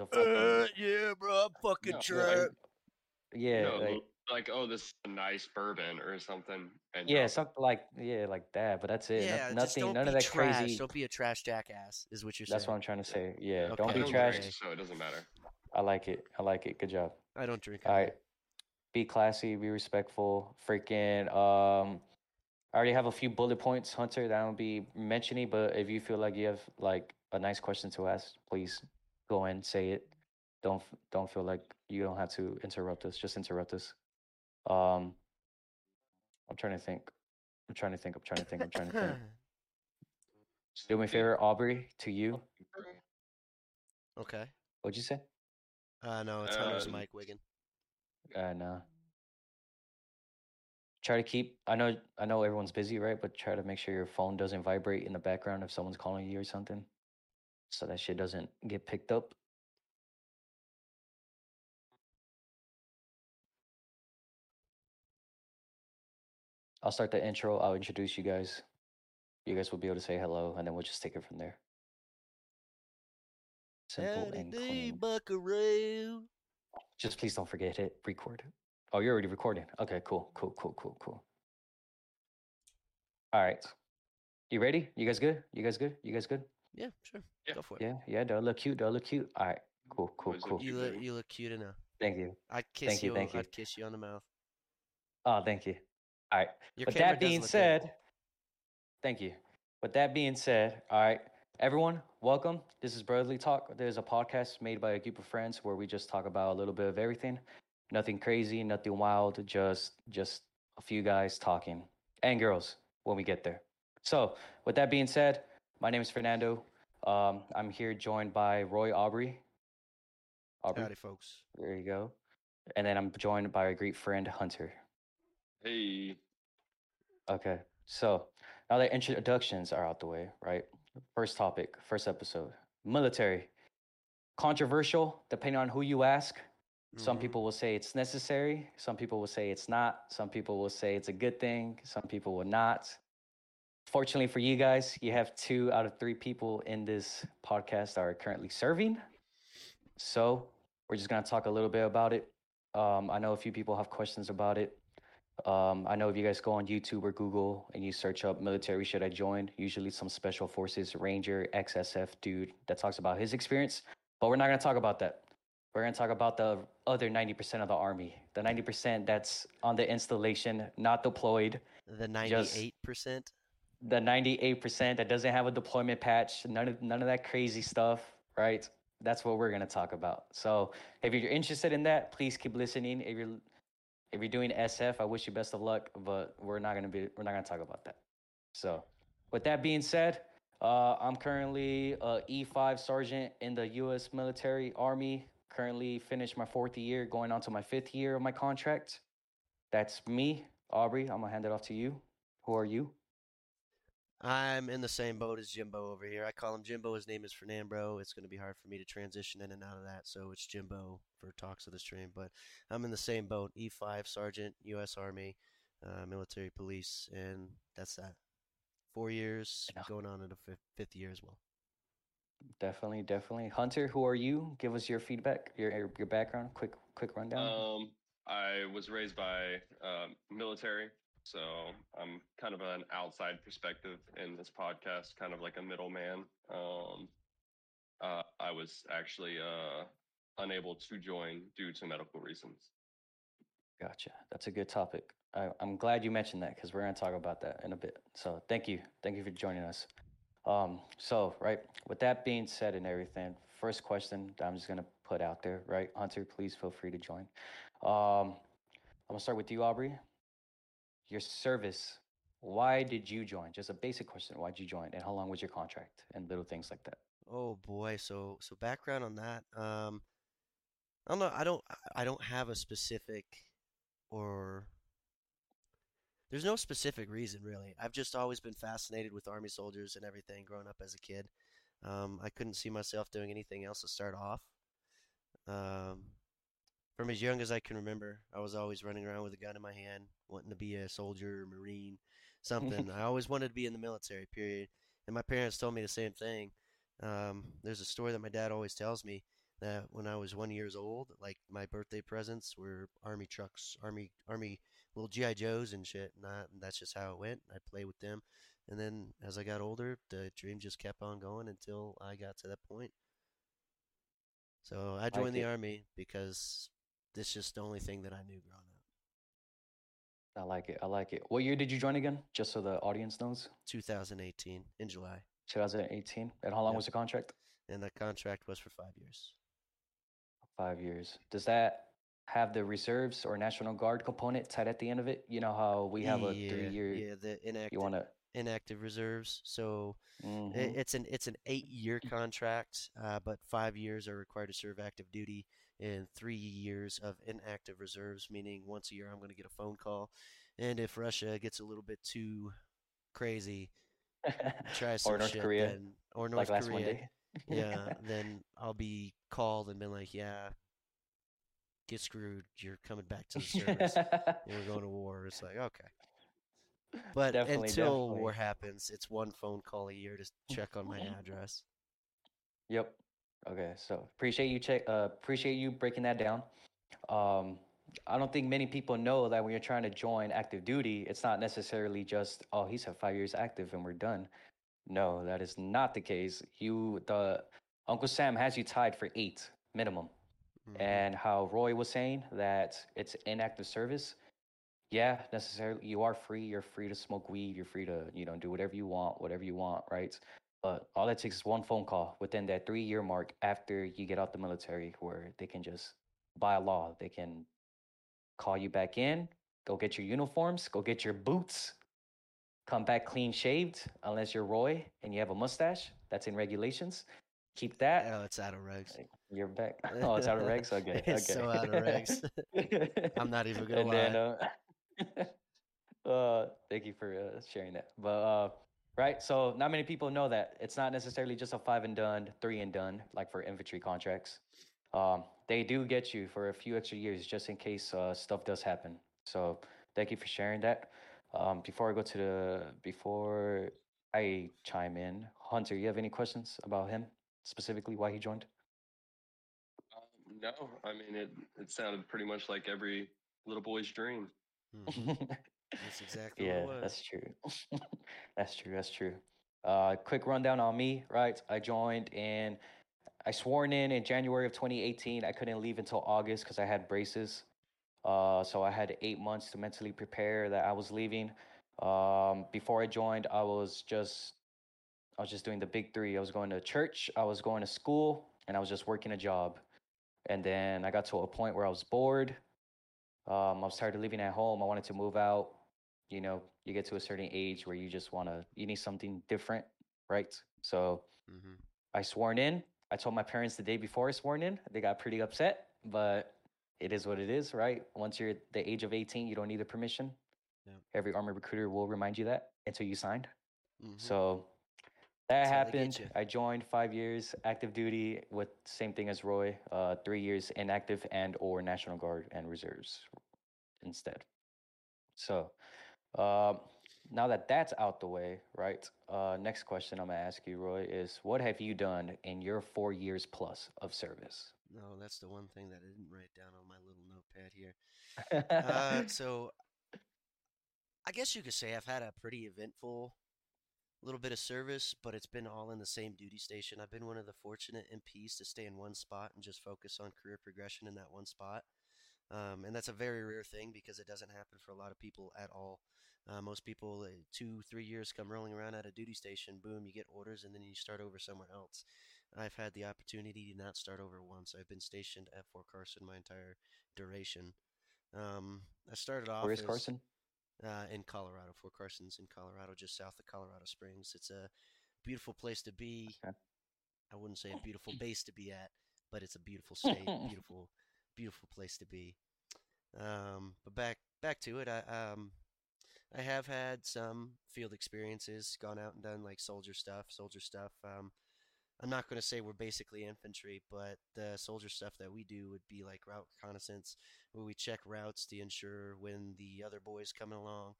was a fucking Uh, yeah, bro, I'm fucking No, like- trapped. yeah, no, like, like oh, this is a nice bourbon or something. And yeah, drop it. something like yeah, like that. But that's it. Yeah, just nothing, none of that trash. crazy. Don't be a trash jackass. Is what you're That's what. I'm trying to say. Yeah, Okay. don't be don't trash. drink, so it doesn't matter. I like it. I like it. Good job. I don't drink. All right. Be classy, be respectful. Freaking um I already have a few bullet points, Hunter, that I'll be mentioning, but if you feel like you have like a nice question to ask, please go and say it. Don't don't feel like you don't have to interrupt us. Just interrupt us. Um I'm trying to think. I'm trying to think. I'm trying to think. I'm trying to think. Do me a favor, Aubrey, to you. okay. What'd you say? Uh, no, it's Hunter's Um, Mike Wiggin. Uh, no. Try to keep. I know. I know everyone's busy, right? But try to make sure your phone doesn't vibrate in the background if someone's calling you or something, so that shit doesn't get picked up. I'll start the intro. I'll introduce you guys. You guys will be able to say hello, and then we'll just take it from there. Simple Howdy and clean. buckaroo. Just please don't forget it. record. Oh, you're already recording. Okay, cool, cool, cool, cool, cool. All right. You ready? You guys good? You guys good? You guys good? Yeah, sure. Yeah. Go for it. Yeah, yeah. Do I look cute? Do I look cute? All right. Cool, cool, cool. You look, you look cute enough. Thank you. I'd kiss Thank you, you. thank you. I'd kiss you on the mouth. Oh, thank you. All right. Your With that being look good. said, thank you. With that being said, all right, everyone, welcome. This is Brotherly Talk. There's a podcast made by a group of friends where we just talk about a little bit of everything. Nothing crazy, nothing wild, just just a few guys talking and girls when we get there. So, with that being said, my name is Fernando. Um, I'm here joined by Roy Aubrey. Aubrey, Howdy, folks. there you go. And then I'm joined by a great friend, Hunter. Hey, Okay, so now that introductions are out the way, right? First topic, first episode military. Controversial, depending on who you ask. Some Mhm. people will say it's necessary, some people will say it's not, some people will say it's a good thing, some people will not. Fortunately for you guys, you have two out of three people in this podcast that are currently serving. So we're just gonna talk a little bit about it. Um, I know a few people have questions about it. Um, I know if you guys go on YouTube or Google and you search up military should I join, usually some special forces ranger XSF dude that talks about his experience. But we're not gonna talk about that. We're gonna talk about the other 90% of the army, the 90% that's on the installation, not deployed, The ninety-eight percent. The 98% that doesn't have a deployment patch, none of none of that crazy stuff, right? That's what we're gonna talk about. So if you're interested in that, please keep listening. If you're if you're doing SF, I wish you best of luck, but we're not gonna be we're not gonna talk about that. So with that being said, uh, I'm currently a E5 sergeant in the U.S. military army. Currently finished my fourth year, going on to my fifth year of my contract. That's me, Aubrey. I'm gonna hand it off to you. Who are you? I'm in the same boat as Jimbo over here. I call him Jimbo. His name is Fernando. It's going to be hard for me to transition in and out of that, so it's Jimbo for talks of the stream. But I'm in the same boat. E5 Sergeant, U.S. Army, uh, military police, and that's that. Four years, Yeah. going on into fifth, fifth year as well. Definitely, definitely. Hunter, who are you? Give us your feedback, your your, your background, quick quick rundown. um, I was raised by um, military, so I'm kind of an outside perspective in this podcast, kind of like a middleman. Um, uh, I was actually uh, unable to join due to medical reasons. Gotcha. That's a good topic. I, I'm glad you mentioned that because we're gonna talk about that in a bit. So thank you, thank you for joining us. Um, so right, with that being said and everything, first question that I'm just gonna put out there, right? Hunter, please feel free to join. Um, I'm gonna start with you, Aubrey. Your service. Why did you join? Just a basic question. Why did you join, and how long was your contract, and little things like that. Oh boy, so so background on that. Um, I don't know. I don't. I don't have a specific or there's no specific reason really. I've just always been fascinated with army soldiers and everything growing up as a kid. Um, I couldn't see myself doing anything else to start off. Um, from as young as I can remember, I was always running around with a gun in my hand, wanting to be a soldier, marine, something. I always wanted to be in the military. Period. And my parents told me the same thing. Um, there's a story that my dad always tells me. that when I was one years old, like my birthday presents were army trucks, army army little GI Joes and shit, and, and that's just how it went. I'd play with them, and then as I got older, the dream just kept on going until I got to that point. So I joined the army because this is just the only thing that I knew growing. I like it. I like it. What year did you join again? Just so the audience knows. 2018 in July, 2018. And how long Yep. was the contract? and the contract was for five years. Five years. Does that have the reserves or National Guard component tied at the end of it? You know how we have a yeah, three-year. yeah, the inactive You want to? inactive reserves. So Mm-hmm. It's an it's an eight year contract, uh, but five years are required to serve active duty, and three years of inactive reserves, meaning once a year I'm going to get a phone call, and if Russia gets a little bit too crazy, try some or North shit, Korea, then, or North like Korea, yeah, then I'll be called and been like, yeah, get screwed, you're coming back to the service, we're going to war. It's like okay. But Definitely, until definitely. war happens, it's one phone call a year to check on my address. Yep. Okay. So appreciate you check. Uh, appreciate you breaking that down. Um, I don't think many people know that when you're trying to join active duty, it's not necessarily just oh he's had five years active and we're done. No, that is not the case. You the Uncle Sam has you tied for eight minimum. Mhm. and how Roy was saying that it's inactive service. Yeah, necessarily you are free. You're free to smoke weed. You're free to you know do whatever you want, whatever you want, right? But all that takes is one phone call within that three year mark after you get out the military, where they can just by law they can call you back in, go get your uniforms, go get your boots, come back clean shaved, unless you're Roy and you have a mustache. That's in regulations. Keep that. Oh, it's out of regs. You're back. Oh, it's out of regs. Okay, It's okay. so out of regs. I'm not even gonna and then, uh, uh, thank you for uh, sharing that. But uh, right, so not many people know that it's not necessarily just a five and done, three and done, like for infantry contracts. Um, they do get you for a few extra years just in case uh, stuff does happen. So thank you for sharing that. Um, before I go to the before I chime in, Hunter, you have any questions about him specifically? Why he joined? Um, no, I mean it. It sounded pretty much like every little boy's dream. Mhm. That's exactly yeah, what it was. that's true. that's true. That's true. Uh, quick rundown on me, right? I joined and I sworn in in January of 2018. I couldn't leave until August because I had braces. Uh, so I had eight months to mentally prepare that I was leaving. Um, before I joined, I was just, I was just doing the big three. I was going to church, I was going to school, and I was just working a job. And then I got to a point where I was bored. Um, I was tired of living at home. I wanted to move out. You know, you get to a certain age where you just want to, you need something different, right? So Mhm. I sworn in. I told my parents the day before I sworn in. They got pretty upset, but it is what it is, right? Once you're the age of 18, you don't need the permission. Yeah. Every army recruiter will remind you that until you signed. Mhm. So that That's how they get happened. I joined five years active duty with same thing as Roy, uh, three years inactive and or National Guard and reserves instead. So um, now that that's out the way, right? Uh, next question I'm gonna ask you, Roy, is what have you done in your four years plus of service? No, that's the one thing that I didn't write down on my little notepad here. Uh, so, I guess you could say I've had a pretty eventful little bit of service, but it's been all in the same duty station. I've been one of the fortunate MPs to stay in one spot and just focus on career progression in that one spot. Um, and that's a very rare thing because it doesn't happen for a lot of people at all. Uh, most people, uh, two, three years come rolling around at a duty station, boom, you get orders, and then you start over somewhere else. I've had the opportunity to not start over once. I've been stationed at Fort Carson my entire duration. Um, I started off Where is as- Carson? uh, in Colorado. Fort Carson's in Colorado, just south of Colorado Springs. It's a beautiful place to be. Okay. I wouldn't say a beautiful base to be at, but it's a beautiful state, beautiful, beautiful place to be. Um, but back back to it. I um, I have had some field experiences, gone out and done like soldier stuff, soldier stuff. Um, I'm not going to say we're basically infantry, but the soldier stuff that we do would be like route reconnaissance, where we check routes to ensure when the other boys coming along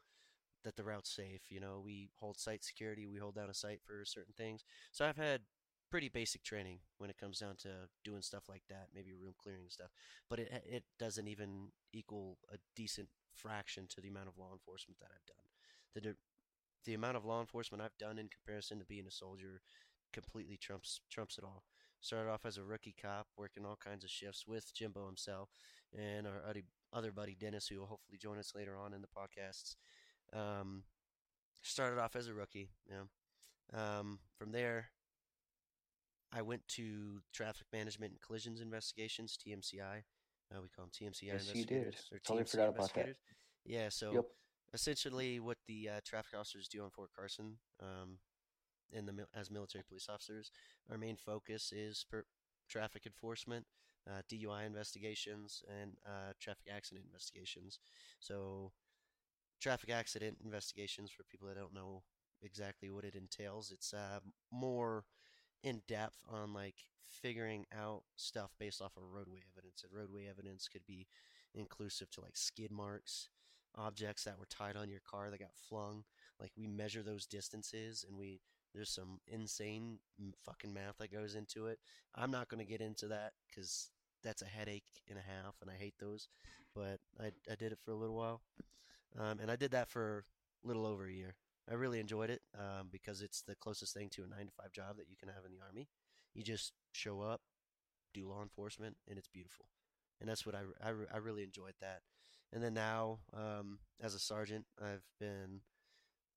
that the route's safe. You know, we hold site security, we hold down a site for certain things. So I've had pretty basic training when it comes down to doing stuff like that, maybe room clearing stuff. But it it doesn't even equal a decent fraction to the amount of law enforcement that I've done. The the amount of law enforcement I've done in comparison to being a soldier completely trumps trumps it all. Started off as a rookie cop, working all kinds of shifts with Jimbo himself and our other other buddy Dennis, who will hopefully join us later on in the podcasts. Um, started off as a rookie, you know. Um, from there, I went to traffic management and collisions investigations, TMCI. Uh, we call them TMCI Yes, you did. investigators Totally TMC forgot about that. Yeah, so Yep. essentially what the uh, traffic officers do on Fort Carson, um, in the as military police officers, our main focus is per- traffic enforcement, uh, DUI investigations, and uh, traffic accident investigations. So, traffic accident investigations for people that don't know exactly what it entails, it's uh, more in depth on like figuring out stuff based off of roadway evidence, and roadway evidence could be inclusive to like skid marks, objects that were tied on your car that got flung. Like we measure those distances, and we there's some insane fucking math that goes into it. I'm not going to get into that because that's a headache and a half, and I hate those. But I, I did it for a little while, um, and I did that for a little over a year. I really enjoyed it um, because it's the closest thing to a nine to five job that you can have in the army. You just show up, do law enforcement, and it's beautiful. And that's what I, I, I really enjoyed that. And then now, um, as a sergeant, I've been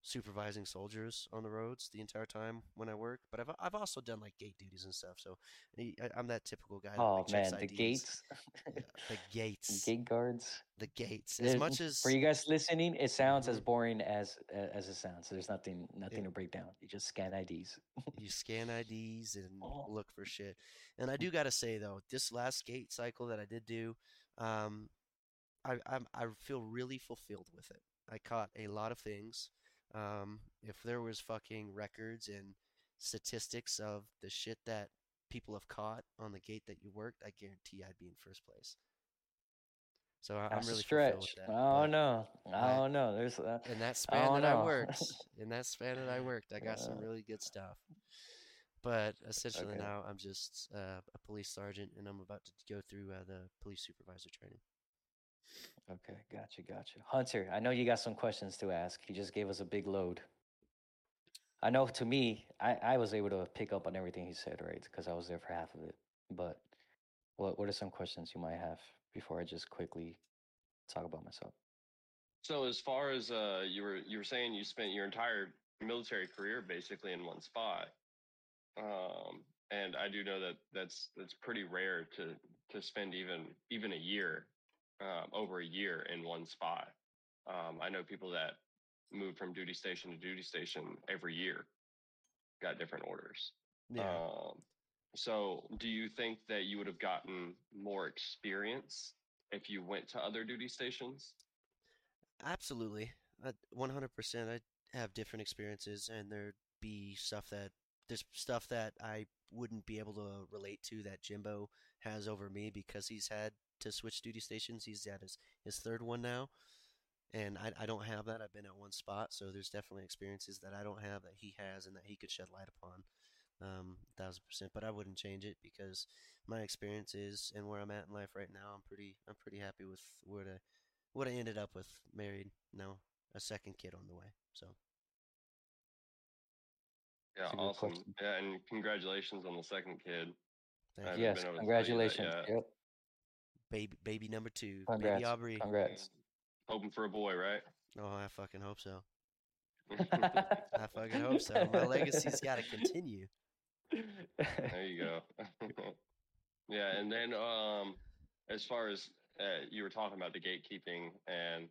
supervising soldiers on the roads the entire time when I work. But I've I've also done like gate duties and stuff. So I, I'm that typical guy. Oh like, man, the IDs. gates, Yeah, the gates, gate guards. the gates. As It- much as for you guys listening, it sounds as Mhm. boring as as it sounds. So there's nothing nothing Yeah. to break down. You just scan IDs. you scan IDs and Oh. look for shit. And I do gotta say though, this last gate cycle that I did do, um, I I'm, I feel really fulfilled with it. I caught a lot of things. Um, if there was fucking records and statistics of the shit that people have caught on the gate that you worked, I guarantee I'd be in first place. So I, I'm That's a really stretch. that. Oh no, oh no. There's uh, in that span don't that I worked, in that span that I worked, I got some Uh, really good stuff. But essentially Okay. now I'm just uh, a police sergeant, and I'm about to go through uh, the police supervisor training. Okay. Gotcha, gotcha. Hunter, I know you got some questions to ask. He just gave us a big load. I know to me, I, I was able to pick up on everything he said, right? Because I was there for half of it. But what what are some questions you might have before I just quickly talk about myself? So as far as uh, you were you were saying you spent your entire military career basically in one spot, um, and I do know that that's that's pretty rare to to spend even even a year, um, over a year in one spot. Um, I know people that move from duty station to duty station every year, got different orders. Yeah, Um, so, do you think that you would have gotten more experience if you went to other duty stations? absolutely. I, 100%. I have different experiences, and there'd be stuff that there's stuff that I wouldn't be able to relate to that Jimbo has over me because he's had to switch duty stations. He's at his, his third one now. And I, I don't have that. I've been at one spot, so there's definitely experiences that I don't have that he has and that he could shed light upon, um, thousand percent. But I wouldn't change it because my experience is and where I'm at in life right now. I'm pretty I'm pretty happy with where I what I ended up with. Married, no, a second kid on the way. So Yeah, That's a good awesome. question. Yeah, and congratulations on the second kid. thank you. Yes, been able to tell you that congratulations. Yep. Baby baby number two, Congrats. baby Aubrey. Congrats. Hoping for a boy, right? Oh, I fucking hope so. I fucking hope so. My legacy's got to continue. there you go. yeah, and then um, as far as uh, you were talking about the gatekeeping, and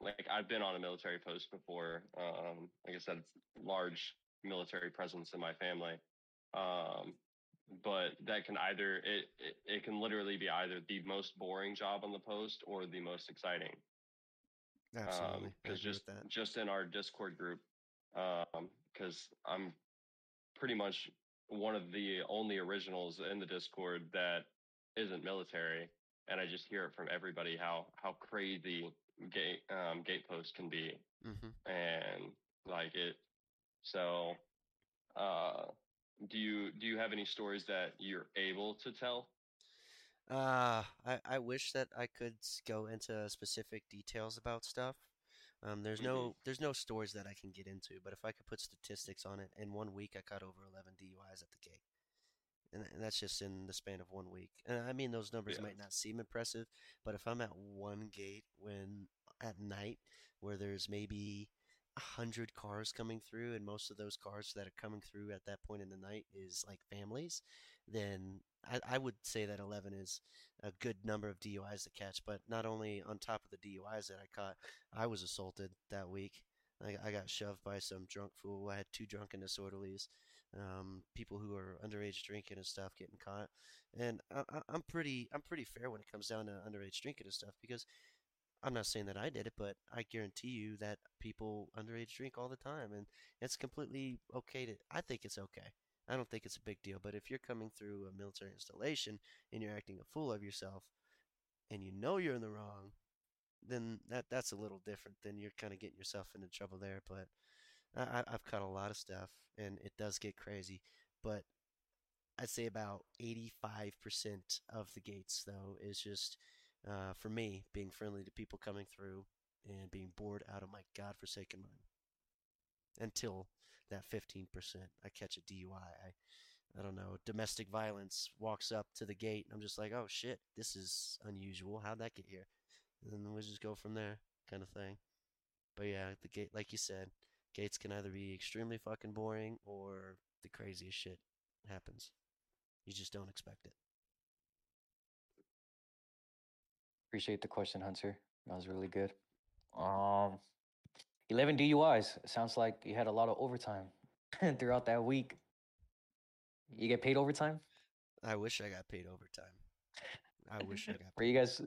like I've been on a military post before. Um, like I said, large military presence in my family. Um, but that can either it, it it can literally be either the most boring job on the post or the most exciting Absolutely, because agree just that. just in our Discord group, because I'm pretty much one of the only originals in the Discord that isn't military, and I just hear it from everybody how how crazy gate um, gate post can be, hmm and like it. So, uh, do you do you have any stories that you're able to tell? Uh, I, I wish that I could go into specific details about stuff. Um, there's Mhm. no there's no stories that I can get into, but if I could put statistics on it, in one week I caught over 11 DUIs at the gate, and, and that's just in the span of one week. And I mean those numbers Yeah. might not seem impressive, but if I'm at one gate when at night where there's maybe hundred cars coming through, and most of those cars that are coming through at that point in the night is like families, then I, I would say that 11 is a good number of DUIs to catch. But not only on top of the DUIs that I caught, I was assaulted that week. I, I got shoved by some drunk fool. I had two drunken disorderlies, um, people who are underage drinking and stuff getting caught. And I, I'm pretty I'm pretty fair when it comes down to underage drinking and stuff because I'm not saying that I did it, but I guarantee you that people underage drink all the time, and it's completely okay to. I think it's okay. I don't think it's a big deal. But if you're coming through a military installation and you're acting a fool of yourself, and you know you're in the wrong, then that that's a little different. Then you're kind of getting yourself into trouble there. But I, I've caught a lot of stuff, and it does get crazy. But I'd say about 85% of the gates, though, is just uh, for me being friendly to people coming through and being bored out of my godforsaken mind. Until that 15%, I catch a DUI. I, I don't know, domestic violence walks up to the gate. And I'm just like, oh shit, this is unusual. How'd that get here? And then we'll just go from there, kind of thing. But yeah, the gate, like you said, gates can either be extremely fucking boring or the craziest shit happens. You just don't expect it. Appreciate the question, Hunter. That was really good. Um, 11 DUIs. Sounds like you had a lot of overtime throughout that week. You get paid overtime? I wish I got paid overtime. I wish I got For you guys,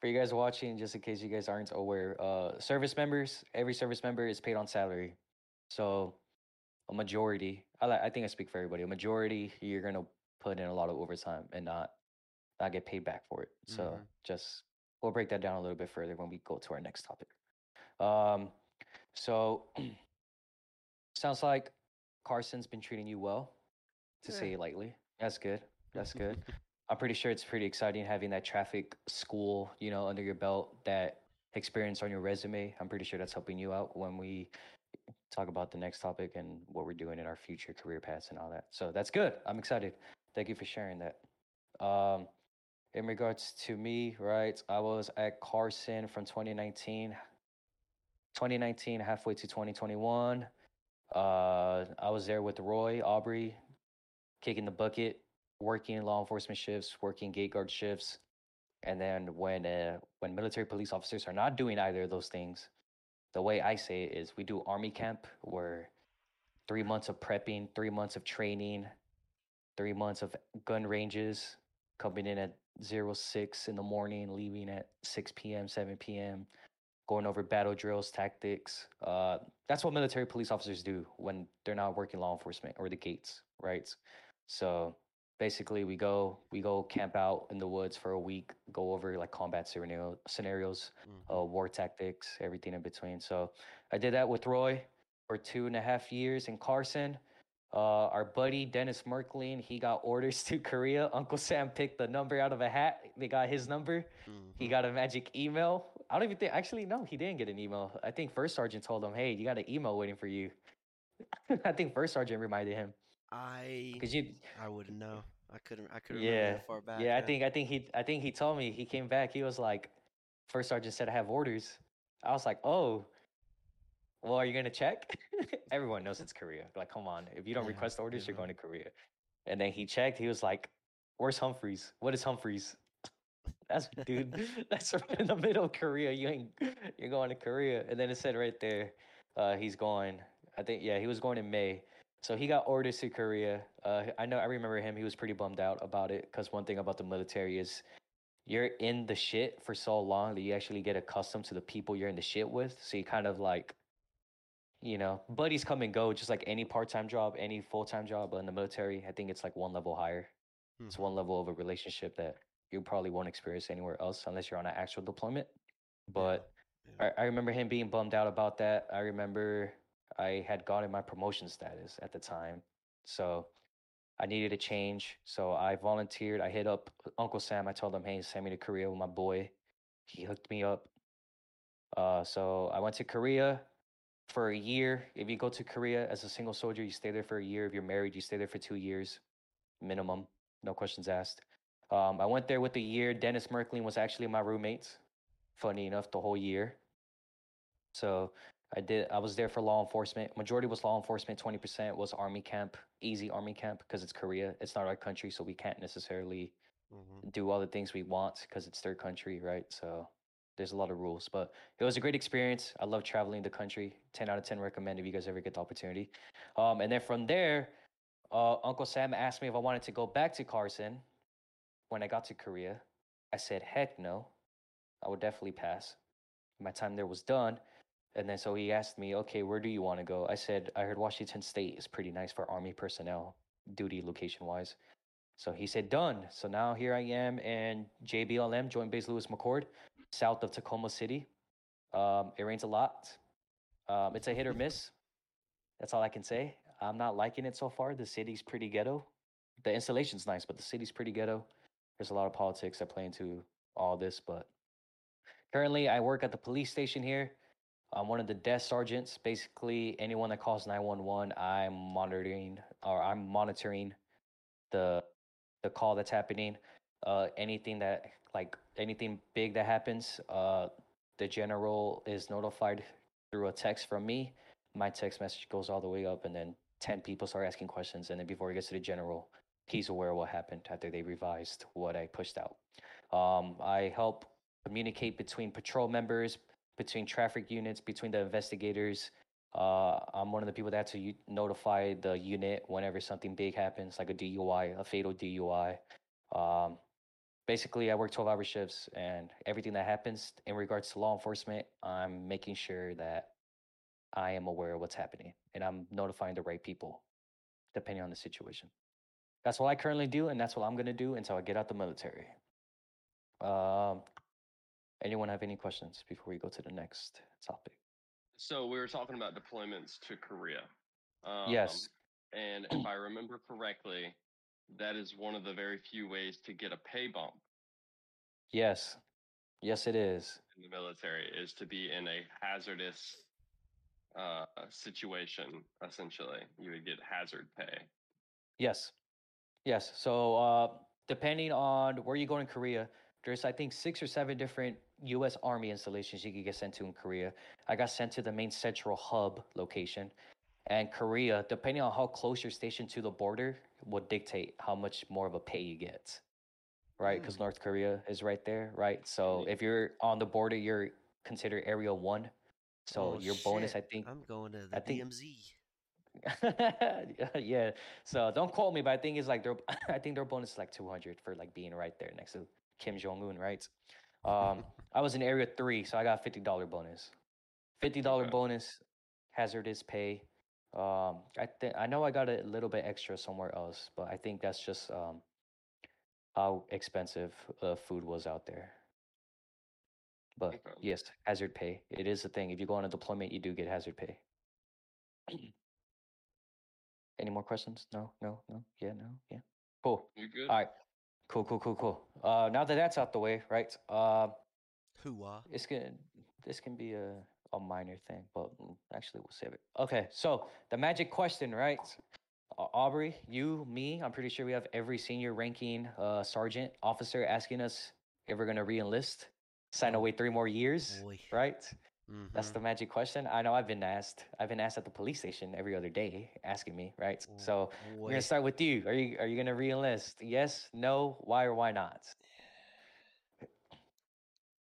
for you guys watching, just in case you guys aren't aware, uh, service members, every service member is paid on salary. So, a majority, I like, I think I speak for everybody. A majority, you're gonna put in a lot of overtime and not, not get paid back for it. So, Mhm. just we'll break that down a little bit further when we go to our next topic. Um, so, sounds like Carson's been treating you well, to Yeah. say it lightly. That's good. That's good. I'm pretty sure it's pretty exciting having that traffic school, you know, under your belt, that experience on your resume. I'm pretty sure that's helping you out when we talk about the next topic and what we're doing in our future career paths and all that. So that's good. I'm excited. Thank you for sharing that. Um, in regards to me, right, I was at Carson from 2019, 2019 halfway to 2021. Uh, I was there with Roy Aubrey, kicking the bucket, working law enforcement shifts, working gate guard shifts, and then when uh, when military police officers are not doing either of those things, the way I say it is we do army camp where three months of prepping, three months of training, three months of gun ranges, coming in at zero six in the morning, leaving at 6 p.m., 7 p.m., going over battle drills, tactics. Uh, that's what military police officers do when they're not working law enforcement or the gates, right? So basically, we go we go camp out in the woods for a week, go over like combat scenario, scenarios, Mhm. uh, war tactics, everything in between. So I did that with Roy for two and a half years in Carson. Uh, our buddy Dennis Merkling, he got orders to Korea. Uncle Sam picked the number out of a hat. They got his number. He Mhm. got a magic email. I don't even think, actually, no, he didn't get an email. I think First Sergeant told him, hey, you got an email waiting for you. I think First Sergeant reminded him. I Because you, I wouldn't know. I couldn't. I couldn't yeah, that far back. yeah, I think, I think he, I think he told me, he came back, he was like, First Sergeant said I have orders. I was like, oh, well, are you going to check? Everyone knows it's Korea. Like, come on. If you don't Yeah, request orders, you're going to Korea. And then he checked. He was like, where's Humphreys? What is Humphreys? That's dude. That's right in the middle of Korea. You ain't you're going to Korea. And then it said right there, uh, he's going. I think yeah, he was going in May. So he got orders to Korea. Uh, I know I remember him. He was pretty bummed out about it because one thing about the military is you're in the shit for so long that you actually get accustomed to the people you're in the shit with. So you kind of like, you know, buddies come and go, just like any part-time job, any full-time job. But in the military, I think it's like one level higher. It's Mhm. one level of a relationship that you probably won't experience anywhere else unless you're on an actual deployment. But Yeah. I, I remember him being bummed out about that. I remember I had gotten my promotion status at the time. So I needed a change, so I volunteered. I hit up Uncle Sam. I told him, "Hey, send me to Korea with my boy." He hooked me up. Uh, so I went to Korea for a year. If you go to Korea as a single soldier, you stay there for a year. If you're married, you stay there for two years, minimum. No questions asked. Um, I went there with a year. Dennis Merklin was actually my roommate. Funny enough, the whole year. So I did. I was there for law enforcement. Majority was law enforcement. Twenty percent was army camp, easy army camp because it's Korea. It's not our country, so we can't necessarily hmm do all the things we want because it's their country, right? So there's a lot of rules, but it was a great experience. I love traveling the country. Ten out of ten recommend if you guys ever get the opportunity. Um, and then from there, uh, Uncle Sam asked me if I wanted to go back to Carson when I got to Korea. I said, heck no. I would definitely pass. My time there was done. And then so he asked me, okay, where do you want to go? I said, I heard Washington State is pretty nice for Army personnel, duty location wise. So he said, done. So now here I am in JBLM, Joint Base Lewis McChord, south of Tacoma City. Um, it rains a lot. Um, it's a hit or miss. That's all I can say. I'm not liking it so far. The city's pretty ghetto. The installation's nice, but the city's pretty ghetto. There's a lot of politics that play into all this, but currently I work at the police station here. I'm one of the desk sergeants. Basically, anyone that calls 911, I'm monitoring or I'm monitoring the the call that's happening. Uh, anything that like anything big that happens, uh, the general is notified through a text from me. My text message goes all the way up, and then ten people start asking questions, and then before it gets to the general, he's aware of what happened after they revised what I pushed out. Um, I help communicate between patrol members, between traffic units, between the investigators. Uh, I'm one of the people that to u- notify the unit whenever something big happens, like a DUI, a fatal DUI. Um, basically, I work 12 hour shifts, and everything that happens in regards to law enforcement, I'm making sure that I am aware of what's happening and I'm notifying the right people depending on the situation. That's what I currently do, and that's what I'm going to do until I get out the military. Um, anyone have any questions before we go to the next topic? So we were talking about deployments to Korea. Um, Yes. And if I remember correctly, that is one of the very few ways to get a pay bump Yes. Yes, it is. in the military is to be in a hazardous uh, situation. Essentially, you would get hazard pay. Yes. Yes. So, uh, depending on where you go in Korea, there's, I think, six or seven different U.S. Army installations you could get sent to in Korea. I got sent to the main central hub location. And Korea, depending on how close you're stationed to the border, will dictate how much more of a pay you get. Right? Because Hmm. North Korea is right there, right? So, Ye- if you're on the border, you're considered Area 1. So, Oh, your bonus, I think, I'm going to the I think- DMZ. yeah. So don't quote me, but I think it's like their I think their bonus is like 200 for like being right there next to Kim Jong Un, right? Um, I was in area three, so I got fifty dollar bonus. Fifty dollar bonus, hazardous pay. Um, I think I know I got a little bit extra somewhere else, but I think that's just um how expensive uh, food was out there. But Okay. yes, hazard pay. It is a thing. If you go on a deployment, you do get hazard pay. Any more questions? No, no, no. Yeah, no, yeah. Cool. You good? All right. Cool, cool, cool, cool. Uh, now that that's out the way, right? Uh, Hooah. it's gonna this can be a a minor thing, but actually we'll save it. Okay, so the magic question, right? Au- Aubrey, you, me, I'm pretty sure we have every senior ranking uh, sergeant officer asking us if we're gonna re-enlist, sign Oh, away three more years, Boy. right? That's Mhm. the magic question. I know I've been asked. I've been asked at the police station every other day, asking me, right? Oh, So we're gonna start with you. Are you are you gonna re-enlist? Yes, no, why or why not?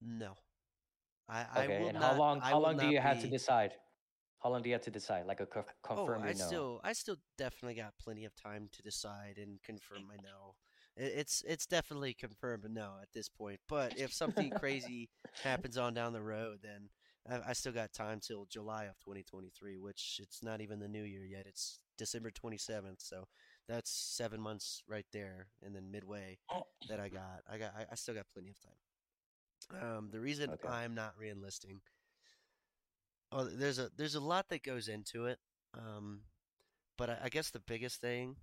No. I, I Okay, will and not. how long how long do you have to decide? How long do you have to decide? Like a conf- Oh, confirm I no. still, I still definitely got plenty of time to decide and confirm my no. It's, it's definitely confirmed a no at this point. But if something crazy happens on down the road, then I, I still got time till July of 2023, which it's not even the new year yet. It's December 27th, so that's seven months right there, and then midway that I got, I got, I, I still got plenty of time. Um, the reason Okay. I'm not reenlisting, oh, there's a there's a lot that goes into it. Um, but I, I guess the biggest thing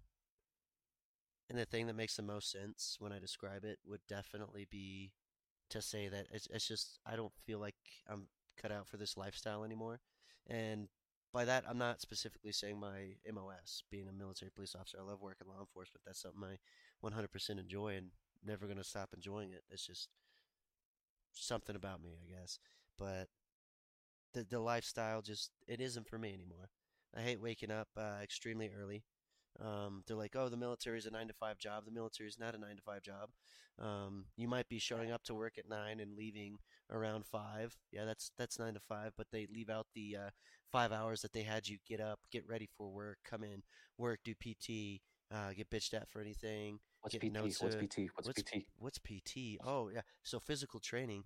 And the thing that makes the most sense when I describe it would definitely be to say that it's, it's just I don't feel like I'm cut out for this lifestyle anymore. And by that, I'm not specifically saying my MOS, being a military police officer. I love working law enforcement. That's something I 100% enjoy and never going to stop enjoying it. It's just something about me, I guess. But the the lifestyle just it isn't for me anymore. I hate waking up uh, extremely early. Um, they're like, oh, the military is a nine to five job. The military is not a nine to five job. Um, you might be showing up to work at nine and leaving around five. Yeah, that's that's nine to five. But they leave out the uh, five hours that they had you get up, get ready for work, come in, work, do PT, uh, get bitched at for anything. What's PT? What's uh, PT? What's, what's PT? What's PT? Oh yeah, so physical training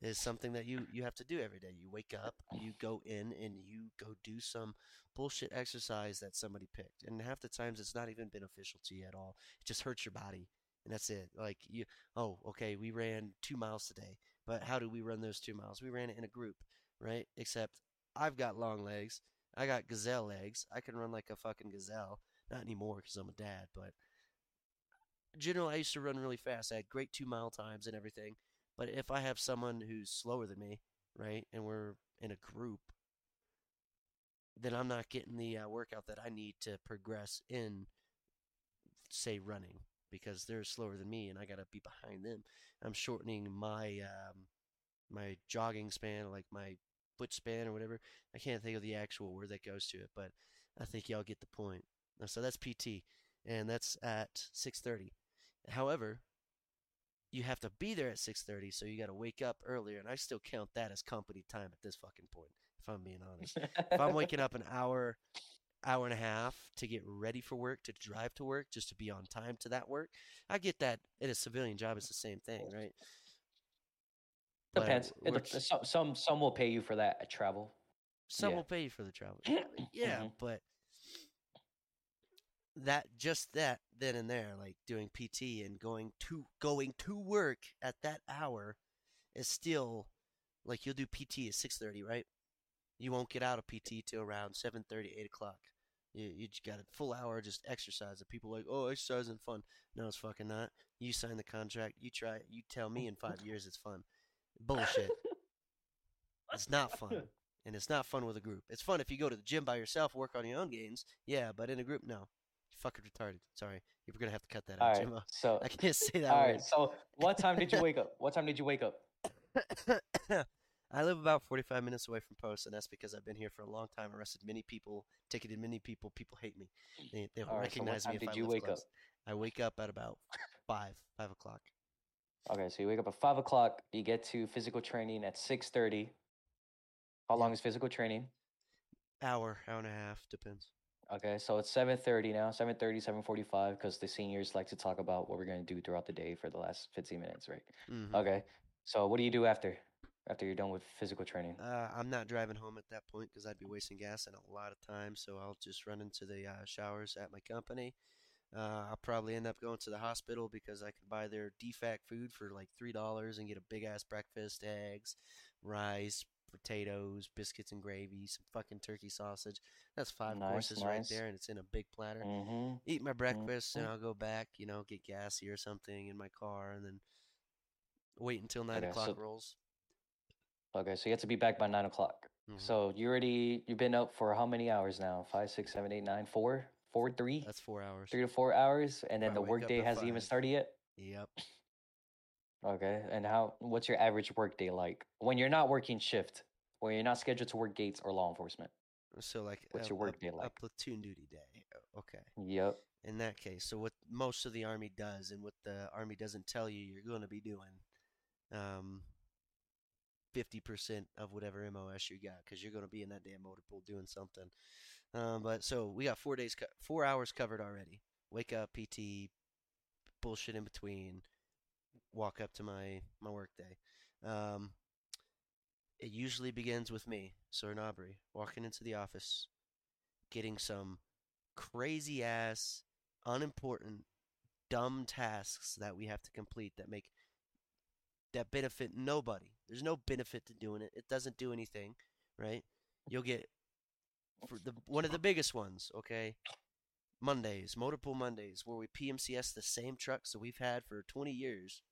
is something that you you have to do every day. You wake up, you go in, and you go do some bullshit exercise that somebody picked. And half the times it's not even beneficial to you at all. It just hurts your body, and that's it. Like you, oh, okay, we ran two miles today, but how do we run those two miles? We ran it in a group, right? Except I've got long legs. I got gazelle legs. I can run like a fucking gazelle. Not anymore because I'm a dad, but generally I used to run really fast. I had great two mile times and everything. But if I have someone who's slower than me, right, and we're in a group, then I'm not getting the uh, workout that I need to progress in, say, running because they're slower than me and I gotta be behind them. I'm shortening my um, my jogging span, like my foot span or whatever. I can't think of the actual word that goes to it, but I think y'all get the point. So that's PT, and that's at 6:30. However, you have to be there at 6:30, so you got to wake up earlier, and I still count that as company time at this fucking point. If I'm being honest, if I'm waking up an hour, hour and a half to get ready for work, to drive to work, just to be on time to that work, I get that. In a civilian job, it's the same thing, right? Depends. It we're- some some some will pay you for that uh, travel. Some Yeah. will pay you for the travel. Yeah, Mhm. but that just that then and there, like doing PT and going to going to work at that hour, is still like you'll do PT at six thirty, right? You won't get out of PT till around 7:30, 8 o'clock. You you got a full hour just exercise. And people like, oh, exercise isn't fun. No, it's fucking not. You sign the contract. You try. it, You tell me in five years it's fun. Bullshit. It's not fun and it's not fun with a group. It's fun if you go to the gym by yourself, work on your own gains. Yeah, but in a group, no. Fucking retarded. Sorry, you're gonna have to cut that All out, right. Jimbo. So I can't say that all word. right. So what time did you wake up? What time did you wake up? I live about 45 minutes away from post, and that's because I've been here for a long time. Arrested many people, ticketed many people. People hate me. They they All right, so recognize time me if did I you wake up? I wake up at about five, five o'clock. Okay, so you wake up at five o'clock. You get to physical training at six thirty. How long is physical training? Hour, hour and a half, depends. Okay, so it's seven thirty now. 7.30, 7.45, because the seniors like to talk about what we're gonna do throughout the day for the last fifteen minutes, right? Mhm. Okay. So what do you do after? After you're done with physical training? Uh, I'm not driving home at that point because I'd be wasting gas and a lot of time. So I'll just run into the uh, showers at my company. Uh, I'll probably end up going to the hospital because I can buy their DFAC food for like three dollars and get a big ass breakfast: eggs, rice, potatoes, biscuits and gravy, some fucking turkey sausage. That's five Nice, courses right there, and it's in a big platter. Mm-hmm. Eat my breakfast, and Mhm. I'll go back. You know, get gassy or something in my car, and then wait until nine Okay, o'clock so- rolls. Okay, so you have to be back by nine o'clock. Mhm. So you already you've been up for how many hours now? Five, six, seven, eight, nine, four, four, three, That's four hours. three to four hours, and then I the workday hasn't even started yet. Yep. Okay, and how? What's your average work day like when you're not working shift, when you're not scheduled to work gates or law enforcement? So like What's a, your a- work day like a platoon duty day. Okay. Yep. In that case, so what most of the army does and what the army doesn't tell you you're going to be doing um 50% of whatever MOS you got cuz you're going to be in that damn motor pool doing something. Um but so we got 4 days co- 4 hours covered already. Wake up PT bullshit in between walk up to my my work day. Um it usually begins with me, Sir Nobry, walking into the office, getting some crazy ass, unimportant, dumb tasks that we have to complete that make that benefit nobody. There's no benefit to doing it. It doesn't do anything, right? You'll get for the one of the biggest ones, okay? Mondays, multiple Mondays, where we PMCS the same trucks that we've had for 20 years,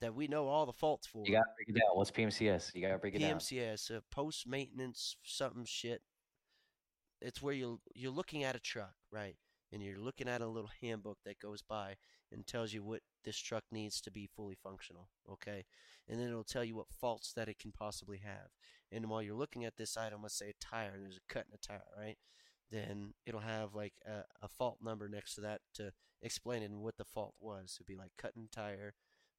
that we know all the faults for. You gotta break it down. What's PMCS? You gotta break it down. PMCS, uh, post maintenance something shit. It's where you you're looking at a truck, right? And you're looking at a little handbook that goes by and tells you what this truck needs to be fully functional, okay? And then it'll tell you what faults that it can possibly have. And while you're looking at this item, let's say a tire, and there's a cut in a tire, right? Then it'll have like a, a fault number next to that to explain it and what the fault was. It'd be like cut in tire,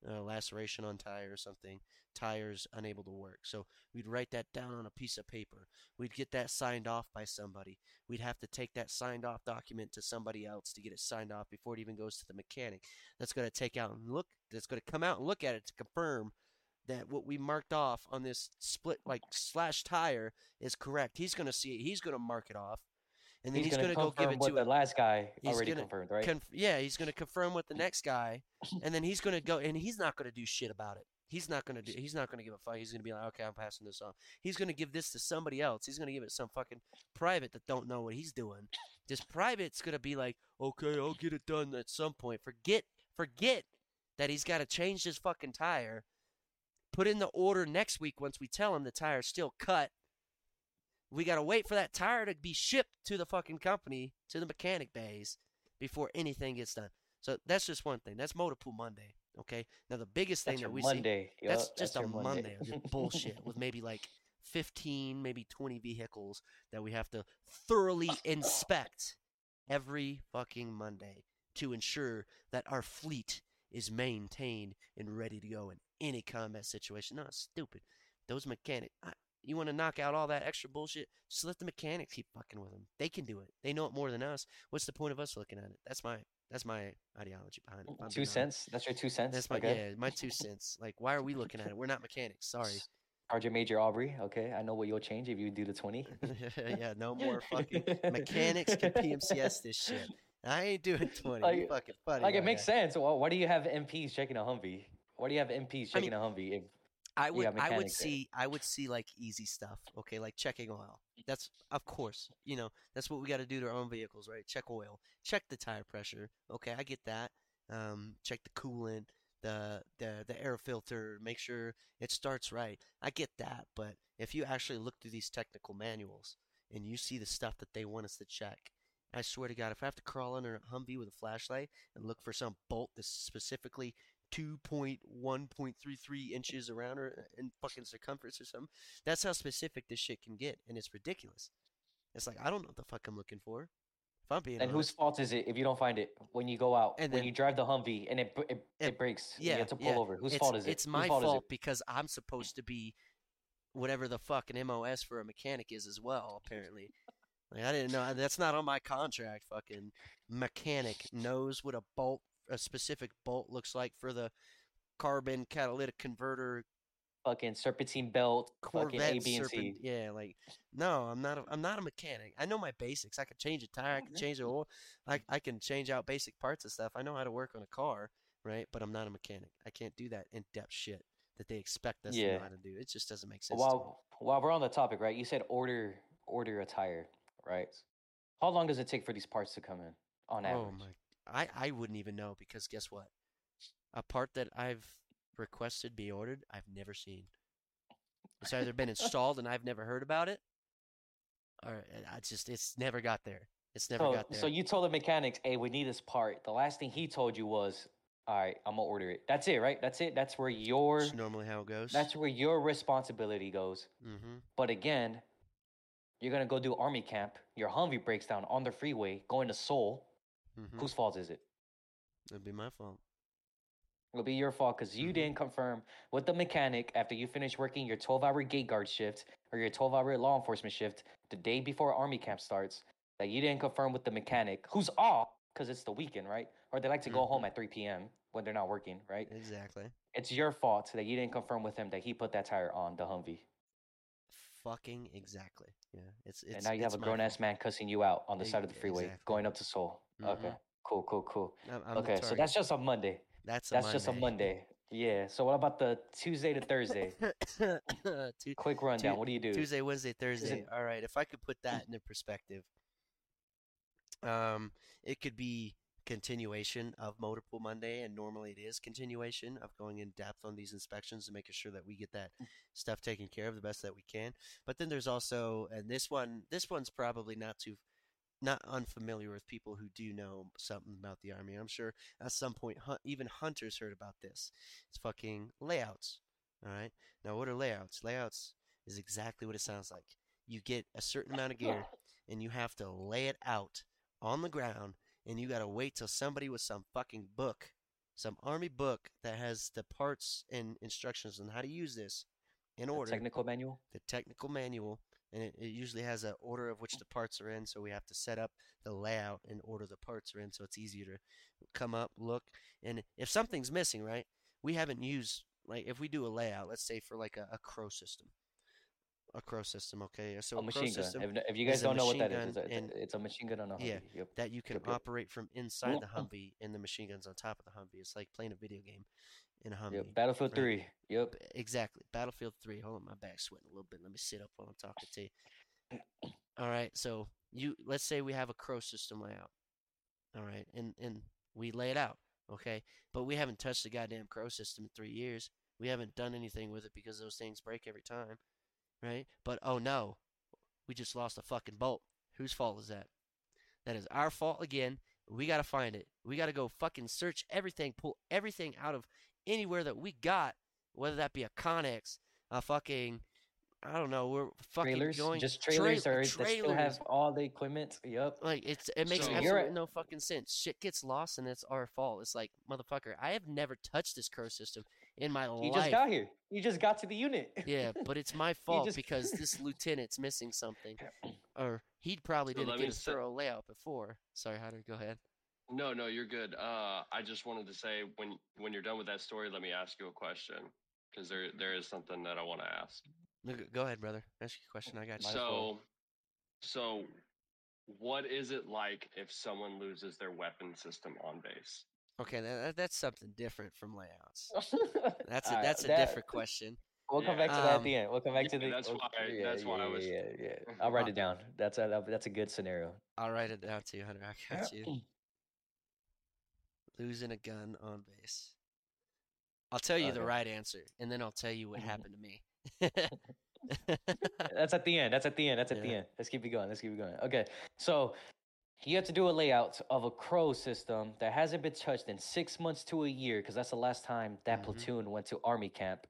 laceration on tire or something, tires unable to work. So we'd write that down on a piece of paper. We'd get that signed off by somebody. We'd have to take that signed off document to somebody else to get it signed off before it even goes to the mechanic. That's going to take out and look, that's going to come out and look at it to confirm that what we marked off on this split like slash tire is correct. He's going to see it. He's going to mark it off. And then he's, gonna, going to go give it to the last guy He's already gonna confirmed, right? Conf- yeah, he's going to confirm with the mm. next guy, and then he's going to go, and he's not going to do shit about it. He's not going to do. He's not going to give a fuck. He's going to be like, okay, I'm passing this on. He's going to give this to somebody else. He's going to give it to some fucking private that don't know what he's doing. This private's going to be like, okay, I'll get it done at some point. Forget, forget that he's got to change his fucking tire. Put in the order next week once we tell him the tire's still cut. We got to wait for that tire to be shipped to the fucking company, to the mechanic bays, before anything gets done. So that's just one thing. That's Motor Pool Monday. Okay. Now the biggest thing That's that we see Monday. yo. that's just a Monday of just bullshit with maybe like 15, maybe 20 vehicles that we have to thoroughly inspect every fucking Monday to ensure that our fleet is maintained and ready to go in any combat situation. No, it's stupid. Those mechanics, I, you want to knock out all that extra bullshit? Just let the mechanics keep fucking with them. They can do it. They know it more than us. What's the point of us looking at it? That's my that's my ideology behind it. Two cents. That's your two cents. That's my okay. yeah, my two cents. Like, why are we looking at it? We're not mechanics. Sorry. Sergeant Major Aubrey. Okay, I know what you'll change if you do the twenty. yeah, no more fucking mechanics can PMCS this shit. I ain't doing twenty. you Like- fucking funny. like it makes now. sense. Well, why do you have MPs checking a Humvee? Why do you have MPs I mean, checking a Humvee? If, I would got I would see I would see like easy stuff. Okay, like checking oil. That's of course, you know, that's what we got to do to our own vehicles, right? Check oil, check the tire pressure. Okay, I get that. Um, check the coolant, the the the air filter, make sure it starts right. I get that, but if you actually look through these technical manuals and you see the stuff that they want us to check, I swear to God, if I have to crawl under a Humvee with a flashlight and look for some bolt that's specifically 2.1.33 inches around her uh, in fucking circumference or something. That's how specific this shit can get, and it's ridiculous. It's like I don't know what the fuck I'm looking for. If I'm being and whose fault is it if you don't find it when you go out And when you drive the Humvee and it br- it, it breaks? and yeah, you have to pull yeah. over. Whose it's, fault is it? It's my fault, fault is because I'm supposed to be whatever the fucking MOS for a mechanic is as well. Apparently, like I didn't know that's not on my contract. Fucking mechanic knows what a bolt, a specific bolt looks like for the carbon catalytic converter? Fucking serpentine belt. fucking Corvette A, B, and C. Yeah, like no, I'm not. A, I'm not a mechanic. I know my basics. I can change a tire. I can change the oil. I I can change out basic parts and stuff. I know how to work on a car, right? But I'm not a mechanic. I can't do that in depth shit that they expect us to know how to do. It just doesn't make sense. While while we're on the topic, right? You said order order a tire, right? How long does it take for these parts to come in on average? Oh my! I I wouldn't even know because guess what? A part that I've requested be ordered, I've never seen. It's either been installed and I've never heard about it, or I just it's never got there. It's never so, got there. so you told the mechanics, "Hey, we need this part." The last thing he told you was, "All right, I'm gonna order it." That's it, right? That's it. That's where your That's normally how it goes. that's where your responsibility goes. mm-hmm. But again, you're gonna go do army camp. Your Humvee breaks down on the freeway going to Seoul. Mm-hmm. Whose fault is it? It'd be my fault. It'll be your fault because you Mhm. didn't confirm with the mechanic after you finish working your 12 hour gate guard shift or your 12 hour law enforcement shift the day before army camp starts that you didn't confirm with the mechanic who's off because it's the weekend, right? Or they like to go home Mhm. at 3 p.m. when they're not working, right? Exactly. It's your fault that you didn't confirm with him that he put that tire on the Humvee. Fucking exactly. Yeah. It's it's. and now you have a grown ass man cussing you out on the side of the freeway exactly. going up to Seoul. Okay. Mhm. Cool, cool, cool. I'm, I'm okay, so that's just a Monday. that's a That's just a Monday. Yeah. So what about the Tuesday to Thursday? Tu- Quick rundown. Tu- what do you do? Tuesday, Wednesday, Thursday. All right. If I could put that into perspective, Um, it could be continuation of Motor Pool Monday, and normally it is continuation of going in depth on these inspections and making sure that we get that stuff taken care of the best that we can. But then there's also, and this one, this one's probably not too, not unfamiliar with people who do know something about the army. I'm sure at some point, hun- even hunters heard about this. It's fucking layouts. All right. Now, what are layouts? Layouts is exactly what it sounds like. You get a certain amount of gear, and you have to lay it out on the ground and you gotta wait till somebody with some fucking book, some army book that has the parts and instructions on how to use this in order. The order, technical manual. the technical manual, and it, it usually has an order of which the parts are in. So we have to set up the layout and order the parts are in, so it's easier to come up, look, and if something's missing, right? We haven't used like if we do a layout, let's say for like a, a crow system, a crow system, okay? So a a crow machine gun. system If, if you guys don't know what that is, it's a, and- it's a machine gun on a Humvee. Yeah. Yep. that you can Yep, yep. operate from inside the. Humvee, and the machine guns on top of the Humvee. It's like playing a video game in a Humvee. Yep. Battlefield right. Three. Yep. Exactly. Battlefield 3. Hold on, my back's sweating a little bit. Let me sit up while I'm talking to you. All right, so you let's say we have a crow system layout. All right, and and we lay it out, okay? But we haven't touched the goddamn crow system in 3 years. We haven't done anything with it because those things break every time, right? But oh no. We just lost a fucking bolt. Whose fault is that? That is our fault again. We got to find it. We got to go fucking search everything, pull everything out of anywhere that we got, whether that be a Connex, a fucking, I don't know, we're fucking Trailers. going Just trailers trail- are that still have all the equipment. Yep. Like it's it makes So- absolutely at- no fucking sense. Shit gets lost and it's our fault. It's like motherfucker, I have never touched this crow system in my You life. You just got here. You just got to the unit. Yeah, but it's my fault just- because this lieutenant's missing something, or he probably So didn't get a say- thorough layout before. Sorry, Hunter, go ahead. No, no, you're good. Uh, I just wanted to say when when you're done with that story, let me ask you a question because there there is something that I want to ask. No, go- Go ahead, brother. Ask your question. I got you. Might as well. So, so what is it like if someone loses their weapon system on base? Okay, that, that- that's something different from layouts. That's a Alright, that's a that- different question. We'll come Yeah. back to that at Um, the end. We'll come back to yeah, the. that's we'll- why- Yeah, that's why I was. Yeah, yeah. I'll write it down. That's a that's a good scenario. I'll write it down to you, Hunter. I got you. Losing a gun on base. I'll tell you the right answer, and then I'll tell you what Mhm. happened to me. That's at the end. That's at the end. That's at the end. Let's keep it going. Let's keep it going. Okay. So you have to do a layout of a crow system that hasn't been touched in six months to a year, because that's the last time that Mhm. platoon went to army camp.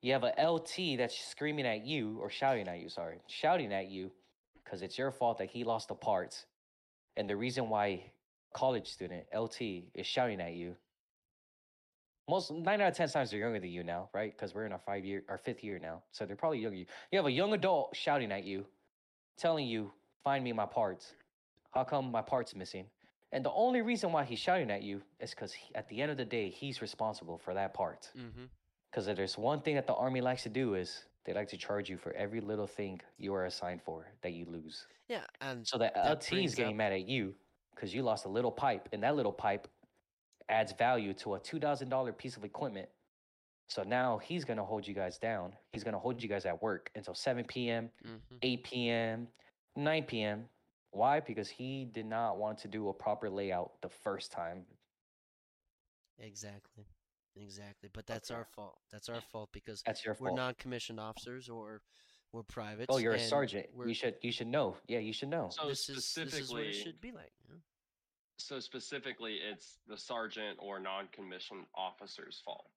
You have a LT that's screaming at you or shouting at you, sorry, shouting at you because it's your fault that he lost the parts. And the reason why college student LT is shouting at you most nine out of ten times they're younger than you now, right? Because we're in our five year, our fifth year now, so they're probably younger. You have a young adult shouting at you, telling you, "Find me my parts." How come my parts missing? And the only reason why he's shouting at you is because at the end of the day, he's responsible for that part. mm-hmm. Because if there's one thing that the army likes to do is they like to charge you for every little thing you are assigned for that you lose. Yeah, and So that, That LT is getting up- mad at you because you lost a little pipe, and that little pipe adds value to a two thousand dollar piece of equipment. So now he's gonna hold you guys down. He's gonna hold you guys at work until seven p.m., mhm. eight p.m., nine p.m. Why? Because he did not want to do a proper layout the first time. exactly, exactly. But that's our fault. That's our fault because That's your we're fault. non-commissioned officers or we're privates. oh, you're a and sergeant. we're- You should you should know. Yeah, you should know. So this is this is what it specifically, should be like. you know? so specifically, it's the sergeant or non-commissioned officer's fault.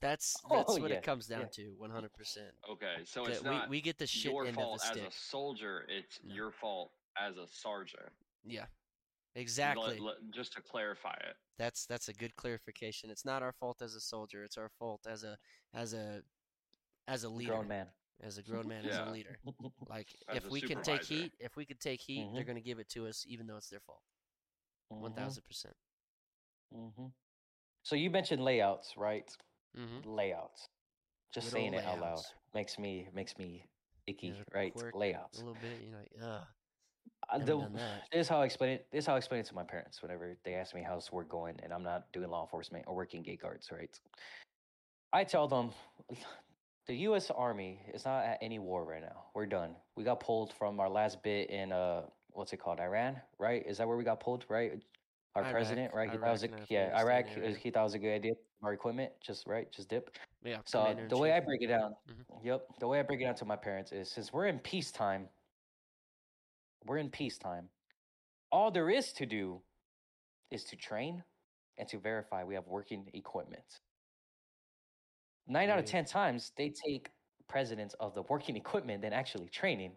That's Oh, that's what yeah, it comes down yeah. to, one hundred percent. Okay, so it's we not we get the shit your end fault of as the a soldier. It's No. your fault as a sergeant. Yeah, Let- exactly. let- just to clarify it. That's that's a good clarification. It's not our fault as a soldier. It's our fault as a as a as a leader, Grown man. As a grown man, as a leader. Like As if a we can take heat, if we could take heat, they're Mhm. gonna give it to us, even though it's their fault. Mhm, thousand percent. mhm. So you mentioned layouts, right? Mm-hmm. layouts. Just Good saying old it out loud makes me makes me icky, Yeah, right? quirk, Layouts. A little bit, you know, like, ugh. Uh, the- this is how I explain it. This is how I explain it to my parents whenever they ask me how's work going, and I'm not doing law enforcement or working gate guards, right? I tell them the U.S. Army is not at any war right now. We're done. We got pulled from our last bit in uh what's it called? Iran, right? Is that where we got pulled, right? Our Iraq- president, right? He thought was a, yeah, Iraq. area. He thought it was a good idea. Our equipment, just right, just dip. Yeah. So the way I break it down, Mhm. yep, the way I break it down to my parents is since we're in peacetime, we're in peacetime. All there is to do is to train and to verify we have working equipment. Nine out of ten times they take precedence of the working equipment than actually training.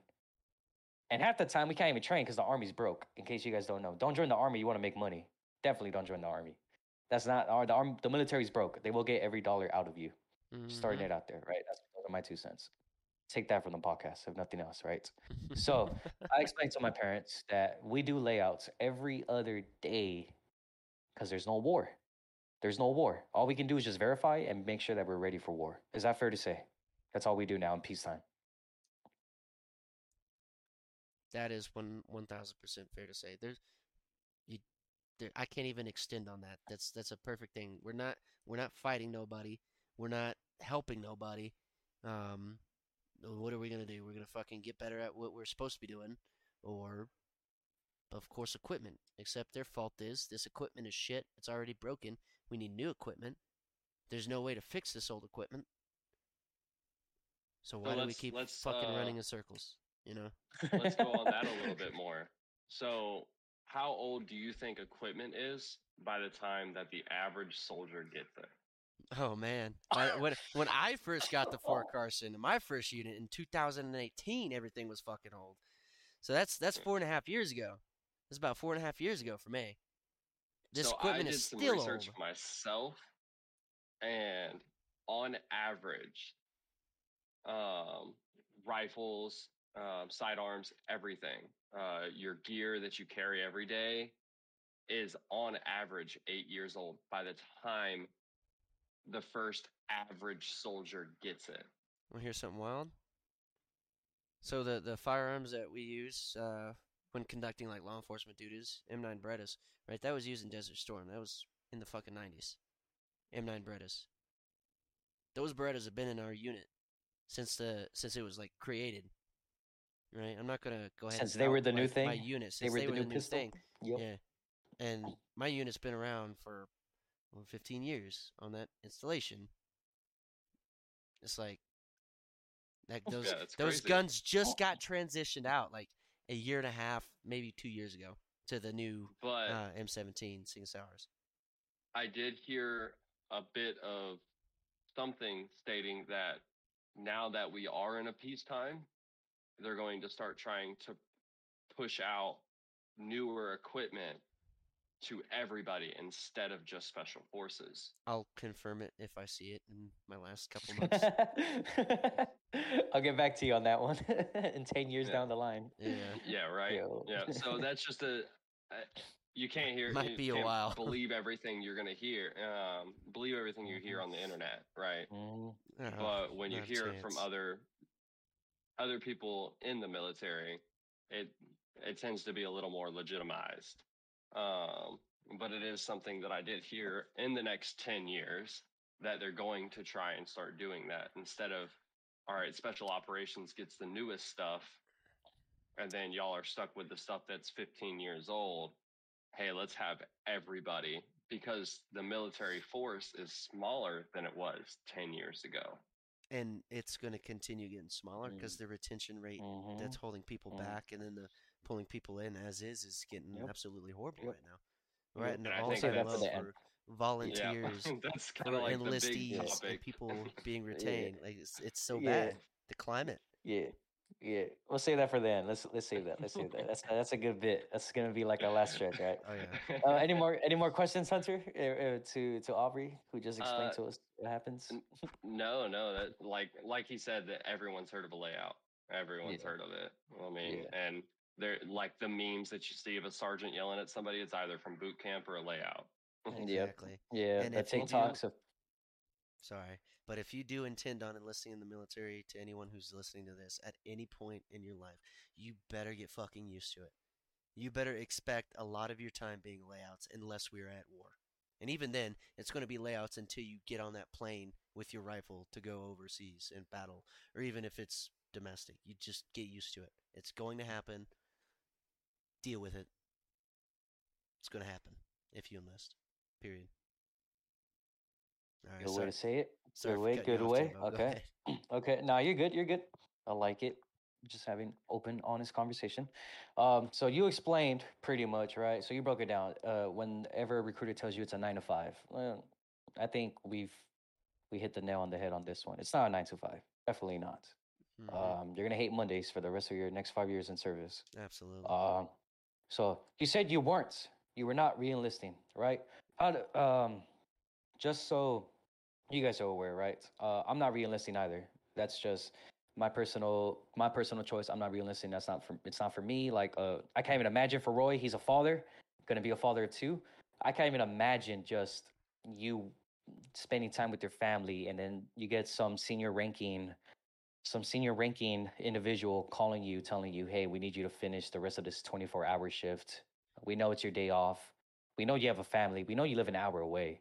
And half the time we can't even train because the army's broke. In case you guys don't know, don't join the army. You want to make money. Definitely don't join the army. That's not our the army. The military's broke. They will get every dollar out of you starting Mhm. it out there, right? That's my two cents. Take that from the podcast, if nothing else, right? So I explained to my parents that we do layouts every other day because there's no war. There's no war. All we can do is just verify and make sure that we're ready for war. Is that fair to say? That's all we do now in peacetime. That is one one thousand percent fair to say. There's you there, I can't even extend on that. That's that's a perfect thing. We're not we're not fighting nobody. We're not helping nobody. Um what are we gonna do? We're gonna fucking get better at what we're supposed to be doing. Or of course equipment. Except their fault is this equipment is shit. It's already broken. We need new equipment. There's no way to fix this old equipment. So why do we keep fucking uh, running in circles? You know? Let's go on that a little bit more. So, how old do you think equipment is by the time that the average soldier gets there? Oh man, By- when when I first got to Fort Carson, my first unit in 2018, everything was fucking old. So that's that's four and a half years ago. That's about four and a half years ago for me. This so equipment I did is some still research old. for myself, and on average, um, rifles, um, sidearms, everything, uh, your gear that you carry every day, is on average eight years old by the time the first average soldier gets it. Want to hear something wild? So the the firearms that we use uh, when conducting like law enforcement duties, M9 Berettas, right? That was used in Desert Storm. That was in the fucking 90s. M9 Berettas. Those Berettas have been in our unit since the since it was like created. Right? I'm not gonna go ahead. Since and they were out the new thing? My unit They since were they the were new the new pistol? thing. Yep. Yeah. And my unit's been around for well, 15 years on that installation. It's like like those Yeah, those crazy. guns just oh. got transitioned out like a year and a half, maybe 2 years ago to the new But uh, M17 SIG Sauers. I did hear a bit of something stating that now that we are in a peacetime, they're going to start trying to push out newer equipment to everybody instead of just special forces. I'll confirm it if I see it in my last couple months. I'll get back to you on that one in 10 years Yeah. down the line. yeah. Yeah, right. Yo. Yeah, so that's just a. I- You can't hear. Might you be a can't while. Believe everything you're gonna hear. Um, believe everything you hear on the internet, right? Uh, but when you not a hear it from other other people in the military it it tends to be a little more legitimized um, but it is something that i did hear in the next 10 years that they're going to try and start doing that instead of all right special operations gets the newest stuff and then y'all are stuck with the stuff that's 15 years old hey let's have everybody because the military force is smaller than it was 10 years ago and it's going to continue getting smaller because Mm. the retention rate Mhm. that's holding people Mm. back and then the pulling people in as is is getting Yep. absolutely horrible Yep. right now. We're Yep. at an And I think that's- low Save for the for yeah volunteers, that's kind of like enlistees, topic and people being retained. Like it's, it's so Yeah. bad. The climate. Yeah, yeah. We'll save that for the end. Let's let's save that. Let's save that. That's that's a good bit. That's gonna be like our last stretch, right? Oh yeah. Uh, any more any more questions, Hunter? Uh, uh, to to Aubrey, who just explained Uh, to us what happens. no no that like like he said that everyone's heard of a layout everyone's Yeah. heard of it i mean Yeah. and they're like the memes that you see of a sergeant yelling at somebody it's either from boot camp or a layout Yep. Exactly. Yeah, and if do- of Sorry, but if you do intend on enlisting in the military, to anyone who's listening to this at any point in your life, you better get fucking used to it. You better expect a lot of your time being layouts unless we're at war. And even then, it's going to be layouts until you get on that plane with your rifle to go overseas and battle, or even if it's domestic. You just get used to it. It's going to happen. deal with it. It's gonna happen if you enlist. Period. Right, Good way to say it. sorry Good way. Good way. Okay. Okay. Now you're good. You're good. I like it. Just having open, honest conversation. Um, so you explained pretty much, right? So you broke it down. Uh, whenever a recruiter tells you it's a nine to five, well, I think we've we hit the nail on the head on this one. It's not a nine to five. Definitely not. Mhm, Um, you're gonna hate Mondays for the rest of your next five years in service. Absolutely. Um, so you said you weren't, you were not re-enlisting, right? How do, um, just so you guys are aware, right? Uh, I'm not re-enlisting either. That's just my personal, my personal choice. I'm not re-enlisting. That's not for, it's not for me. Like, uh, I can't even imagine for Roy. He's a father, gonna be a father too. I can't even imagine just you spending time with your family and then you get some senior ranking some senior ranking individual calling you telling you hey we need you to finish the rest of this 24 hour shift we know it's your day off we know you have a family we know you live an hour away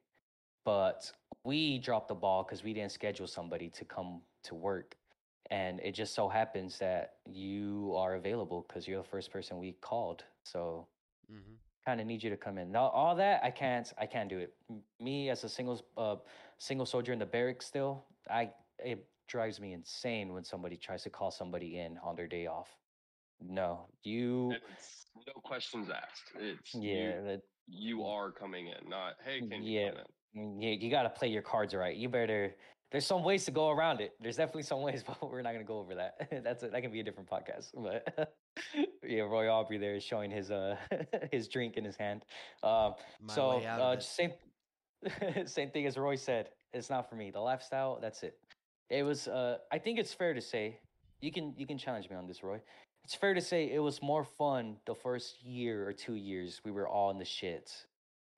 but we dropped the ball because we didn't schedule somebody to come to work and it just so happens that you are available because you're the first person we called so hmm kind of need you to come in. Now, all that I can't, I can't do it. Me as a single, uh, single soldier in the barracks, still, I it drives me insane when somebody tries to call somebody in on their day off. No, you, It's no questions asked. It's yeah, you, that, you are coming in, not hey, can you Yeah. come in? mm, yeah, you got to play your cards right. You better. There's some ways to go around it. There's definitely some ways, but we're not gonna go over that. That's a, that can be a different podcast. But yeah, Roy Aubrey there is showing his uh his drink in his hand. Um, My so way out uh, just same same thing as Roy said. It's not for me. The lifestyle, that's it. It was. Uh, I think it's fair to say you can you can challenge me on this, Roy. It's fair to say it was more fun the first year or two years. We were all in the shit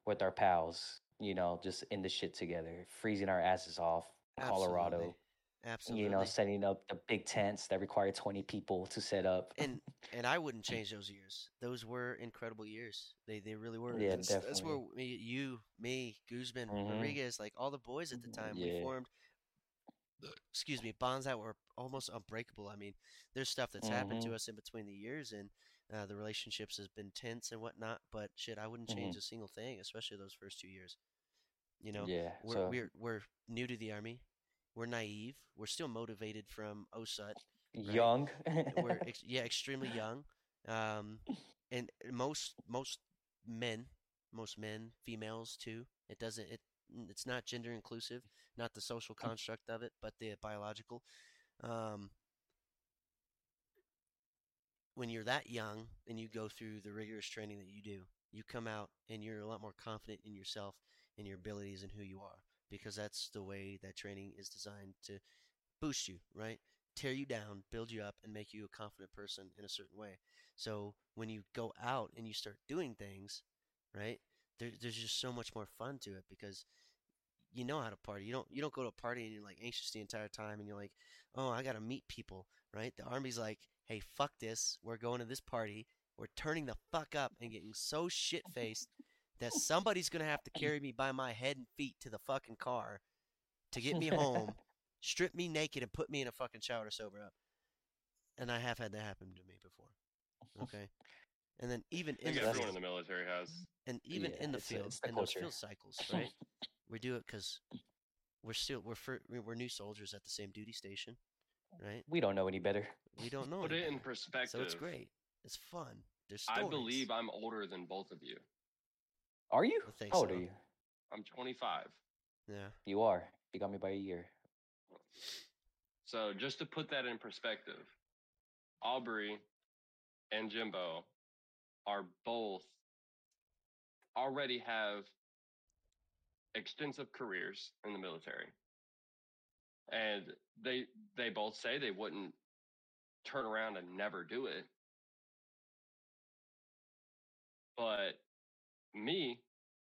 with our pals, you know, just in the shit together, freezing our asses off. Colorado, Absolutely. you know, setting up the big tents that require twenty people to set up. and and I wouldn't change those years. Those were incredible years. They they really were. Yeah, that's, that's where definitely. me, you, me, Guzman, Mhm. Rodriguez, like all the boys at the time, we formed. Excuse me, bonds that were almost unbreakable. I mean, there's stuff that's happened Mm-hmm. to us in between the years, and uh, the relationships has been tense and whatnot. But shit, I wouldn't change Mm-hmm. a single thing, especially those first two years. You know, yeah, we're so we're we're new to the army. We're naive. We're still motivated from OSUT young. we're ex- yeah extremely young um and most most men most men females too it doesn't it it's not gender inclusive not the social construct of it but the biological um when you're that young and you go through the rigorous training that you do you come out and you're a lot more confident in yourself and your abilities and who you are because that's the way that training is designed to boost you right tear you down, build you up, and make you a confident person in a certain way. So when you go out and you start doing things, right? There, there's just so much more fun to it because you know how to party. You don't you don't go to a party and you're like anxious the entire time and you're like, oh, I gotta meet people, right? The army's like, hey, fuck this. We're going to this party. We're turning the fuck up and getting so shit faced that somebody's gonna have to carry me by my head and feet to the fucking car to get me home strip me naked and put me in a fucking shower to sober up. And I have had that happen to me before. Okay. And then even in the everyone in the military has. and even Yeah, in the it's- field, in those field cycles, right? we do it because we're still we're fir- we're new soldiers at the same duty station, right? we don't know any better. We don't know. Put any it in perspective. So it's great. It's fun. There's I believe I'm older than both of you. Are you? I think How old so. are you? I'm 25. Yeah. You are. You got me by a year. So just to put that in perspective, Aubrey and Jimbo are both already have extensive careers in the military. And they they both say they wouldn't turn around and never do it. But me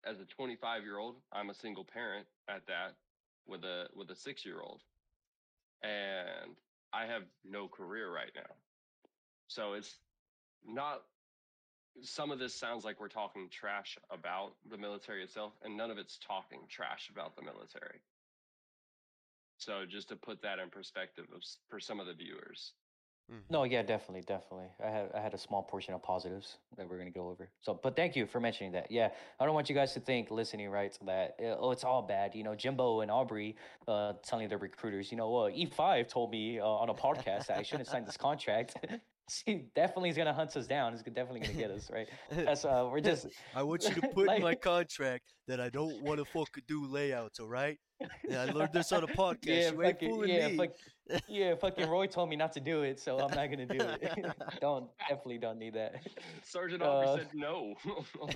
as a 25 year old, I'm a single parent at that with a with a 6 year old and I have no career right now. So it's not some of this sounds like we're talking trash about the military itself, and none of it's talking trash about the military. So just to put that in perspective of, for some of the viewers, Mhm. No, yeah, definitely, definitely. I had I had a small portion of positives that we're gonna go over. So, but thank you for mentioning that. Yeah, I don't want you guys to think listening right that uh, oh it's all bad. You know, Jimbo and Aubrey uh, telling their recruiters, you know, uh, E5 told me uh, on a podcast that I shouldn't sign this contract. he definitely is gonna hunt us down. He's definitely gonna get us right. That's uh, we're just I want you to put in my contract that I don't want to fucking do layouts, all right? Yeah, I learned this on a podcast. yeah, you ain't fucking, fooling yeah, me. fuck, yeah, fucking Roy told me not to do it, so I'm not gonna do it. don't definitely don't need that. Sergeant Aubrey Uh, said no.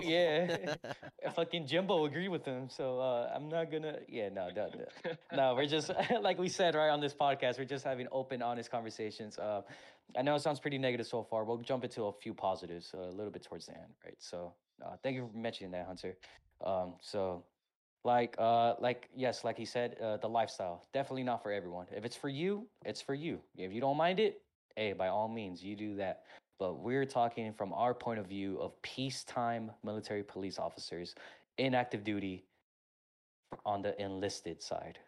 yeah. Uh, fucking Jimbo agreed with him, so uh, I'm not gonna. Yeah, no, no, no. no, we're just like we said right on this podcast. We're just having open, honest conversations. Uh, I know it sounds pretty negative so far. We'll jump into a few positives uh, a little bit towards the end, right? So, uh, thank you for mentioning that, Hunter. Um, so, like, uh, like yes, like he said, uh, the lifestyle definitely not for everyone. If it's for you, it's for you. If you don't mind it, hey, by all means, you do that. But we're talking from our point of view of peacetime military police officers in active duty on the enlisted side.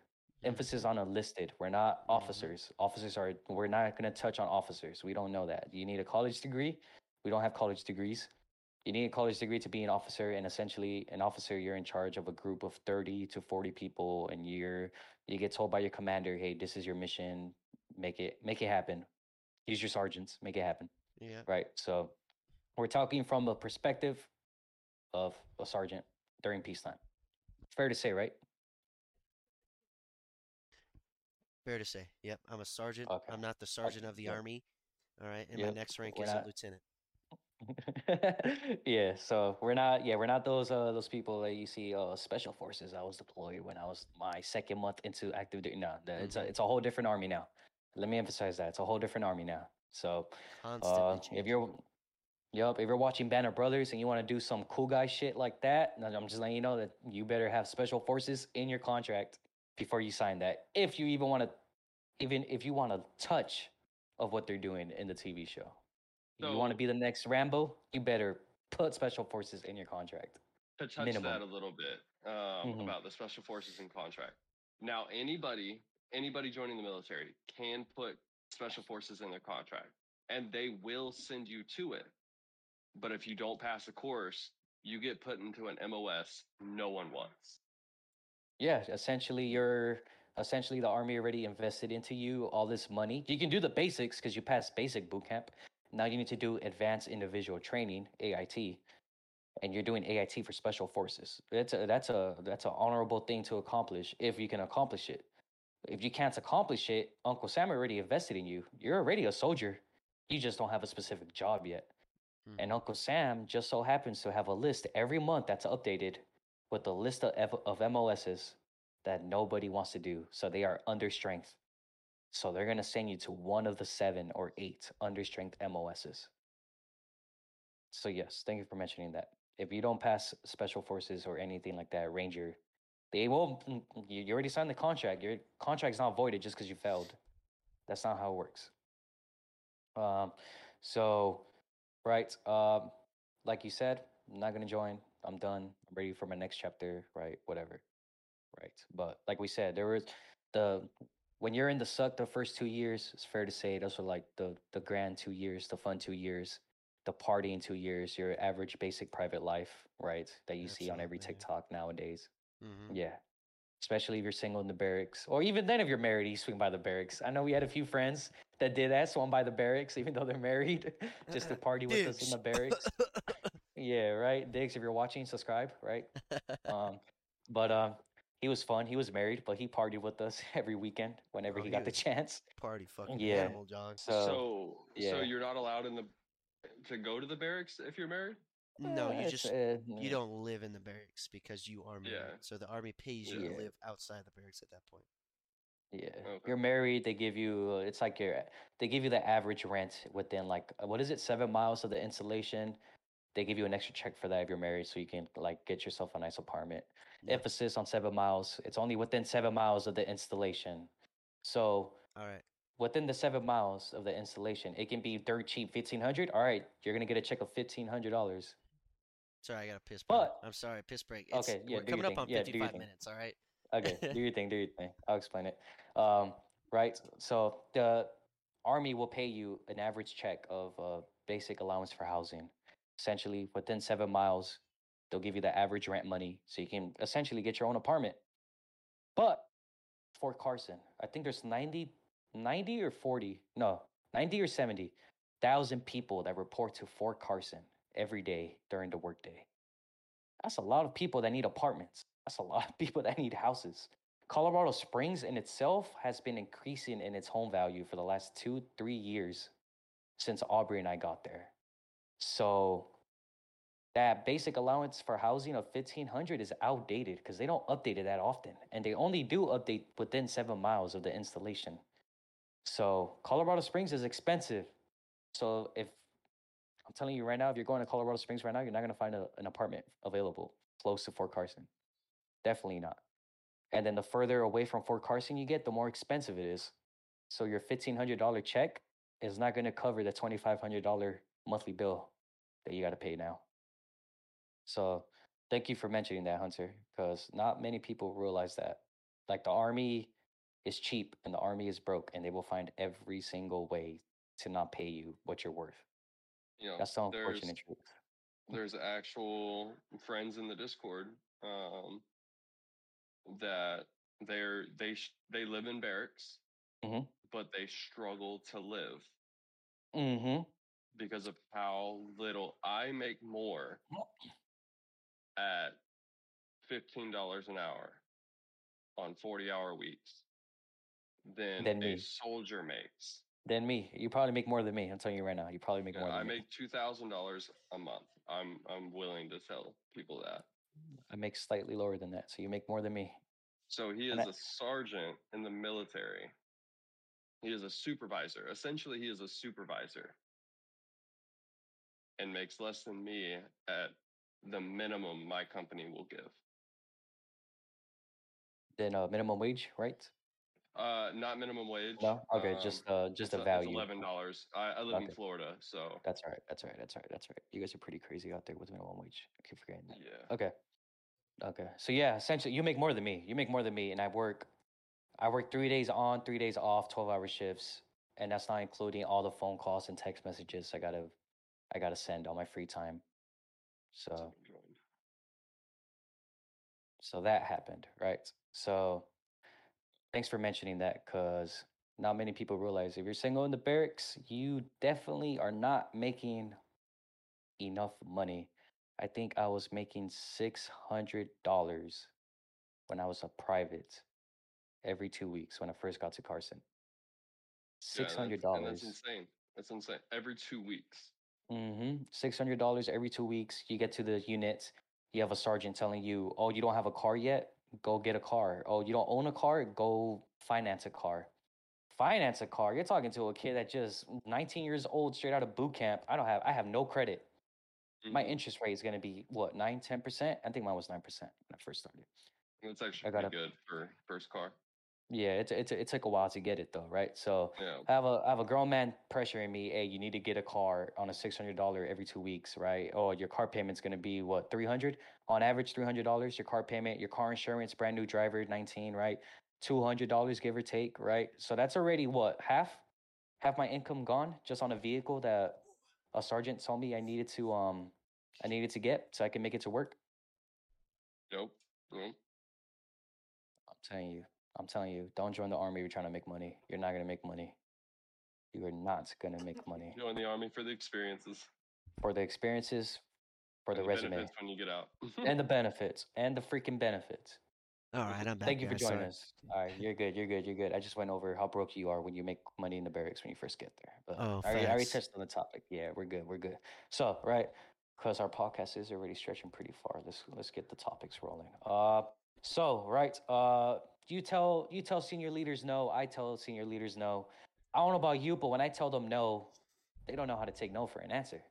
Emphasis on enlisted. We're not Mhm. officers. Officers are, we're not going to touch on officers. We don't know that. You need a college degree. We don't have college degrees. You need a college degree to be an officer, and essentially, an officer, you're in charge of a group of 30 to 40 people, and you're you get told by your commander, "Hey, this is your mission. Make it make it happen. Use your sergeants. Make it happen." yeah. right? So we're talking from the perspective of a sergeant during peacetime. Fair to say, right? Fair to say. Yep. I'm a sergeant. Okay. I'm not the sergeant of the yep. army. All right. And my next rank we're is a lieutenant. yeah, so we're not yeah, we're not those uh those people that you see uh special forces. I was deployed when I was my second month into active duty. No, the, it's a Mhm. it's a whole different army now. Let me emphasize that. It's a whole different army now. So Uh, if you're, yup, if you're watching Band of Brothers and you want to do some cool guy shit like that, I'm just letting you know that you better have special forces in your contract before you sign that. If you even want to, even if you want to touch of what they're doing in the TV show, you want to be the next Rambo, you better put special forces in your contract. to touch minimum. that a little bit um, Mhm. about the special forces in contract. Now, anybody anybody joining the military can put special forces in their contract, and they will send you to it. But if you don't pass the course, you get put into an MOS no one wants. Yeah, essentially, you're essentially the army already invested into you all this money. You can do the basics because you pass basic boot camp. Now you need to do advanced individual training (AIT), and you're doing AIT for special forces. That's a that's a that's an honorable thing to accomplish if you can accomplish it. If you can't accomplish it, Uncle Sam already invested in you. You're already a soldier. You just don't have a specific job yet. Mhm. And Uncle Sam just so happens to have a list every month that's updated with a list of, of MOSs that nobody wants to do. So they are under strength. So they're going to send you to one of the seven or eight understrength MOSs. So, yes, thank you for mentioning that. If you don't pass special forces or anything like that, Ranger, they will, mm, you you already signed the contract. Your contract's not voided just because you failed. That's not how it works. Um, so, right, um, like you said, I'm not gonna join. I'm done. I'm ready for my next chapter. Right, whatever. Right, but like we said, there was the when you're in the suck the first two years. It's fair to say those are like the the grand two years, the fun two years, the partying two years, your average basic private life, right? That you see on every TikTok nowadays. Mhm. Yeah. Especially if you're single in the barracks. Or even then if you're married, you swing by the barracks. I know we had a few friends that did that, swung by the barracks, even though they're married, just to party with us in the barracks. yeah, right. Diggs, if you're watching, subscribe, right? Um, but um he was fun. He was married, but he partied with us every weekend whenever Oh, he he got the chance. Party fucking Yeah. animal, John. So, So, so you're not allowed in the to go to the barracks if you're married. No, eh, you just uh, you don't live in the barracks because you are married. Yeah. So the army pays you Yeah. to live outside the barracks at that point. Yeah, Okay. you're married. They give you. uh, It's like your. They give you the average rent within like what is it, seven miles of the installation. They give you an extra check for that if you're married, so you can like get yourself a nice apartment. Yeah. Emphasis on seven miles. It's only within seven miles of the installation. So All right. within the seven miles of the installation, it can be dirt cheap, fifteen hundred. All right, you're gonna get a check of fifteen hundred dollars. Sorry, I got a piss break. But- I'm sorry, piss break. It's, Okay, yeah, we're coming up on. Yeah, 55 thing. minutes. All right. Okay, do your thing, do your thing. I'll explain it. Um, right. So the Army will pay you an average check of uh, basic allowance for housing. Essentially, within seven miles, they'll give you the average rent money so you can essentially get your own apartment. But Fort Carson, I think there's 90, 90 or 40, no, 90 or 70 thousand people that report to Fort Carson every day during the workday. That's a lot of people that need apartments. That's a lot of people that need houses. Colorado Springs in itself has been increasing in its home value for the last two, three years since Aubrey and I got there. So that basic allowance for housing of 1500 is outdated because they don't update it that often and they only do update within seven miles of the installation. So colorado springs is expensive. So if i'm telling you right now if you're going to colorado springs right now you're not going to find a, an apartment available close to fort carson. Definitely not. And then the further away from fort carson you get the more expensive it is. So your $1500 check is not going to cover the $2500 monthly bill that you got to pay now so thank you for mentioning that, Hunter, because not many people realize that. Like the army is cheap and the army is broke, and they will find every single way to not pay you what you're worth. You know, That's the unfortunate truth. there's actual friends in the Discord um, that they're they sh- they live in barracks, Mhm. but they struggle to live Mm-hmm. Because of how little I make more at fifteen dollars an hour on forty hour weeks than Than a soldier makes. Than me, you probably make more than me. I'm telling you right now, you probably make Yeah, more than I make two thousand dollars a month. I'm I'm willing to tell people that. I make slightly lower than that, so you make more than me. So he is I- a sergeant in the military. He is a supervisor. Essentially, he is a supervisor and makes less than me at the minimum my company will give. Then uh, minimum wage, right? Uh, not minimum wage. No, okay, um, just uh, just a value. eleven dollars. I, I live in Florida, so That's all right. That's all right. That's all right. That's right. You guys are pretty crazy out there with minimum wage. I keep forgetting that. yeah. Okay. Okay. So yeah, essentially you make more than me. You make more than me and I work I work 3 days on, 3 days off, 12-hour shifts, and that's not including all the phone calls and text messages I got to I got to send all my free time. So So that happened, right? So thanks for mentioning that cuz not many people realize if you're single in the barracks, you definitely are not making enough money. I think I was making $600 when I was a private every 2 weeks when I first got to Carson. $600. and that's insane. That's insane. Every two weeks. Mm-hmm. Six hundred dollars every two weeks. You get to the unit. You have a sergeant telling you, "Oh, you don't have a car yet? Go get a car. Oh, you don't own a car? Go finance a car. Finance a car. You're talking to a kid that just 19 years old, straight out of boot camp. I don't have. I have no credit. My Mhm. interest rate is going to be what nine, ten percent. I think mine was nine percent when I first started. That's actually I pretty gotta- good for first car. Yeah, it it it took a while to get it though, right? So Yeah. I have a I have a grown man pressuring me. Hey, you need to get a car on a six hundred dollar every two weeks, right? Oh, your car payment's gonna be what three hundred on average, three hundred dollars. Your car payment, your car insurance, brand new driver, nineteen, right? Two hundred dollars, give or take, right? So that's already what half half my income gone just on a vehicle that a sergeant told me I needed to um I needed to get so I can make it to work. Nope. Nope. I'm telling you, I'm telling you, don't join the army. if You're trying to make money. You're not gonna make money. You are not gonna make money Join the army for the experiences. for the experiences, for the and resume, benefits when you get out. and the benefits, and the freaking benefits. All right, I'm back. Thank you for joining us. All right, you're good. You're good. You're good. I just went over how broke you are when you make money in the barracks when you first get there. But Oh, I, already, I already touched on the topic. Yeah, we're good. We're good. So right, because our podcast is already stretching pretty far. Let's let's get the topics rolling. Uh, so right, uh, you tell you tell senior leaders no. I tell senior leaders no. I don't know about you, but when I tell them no, they don't know how to take no for an answer.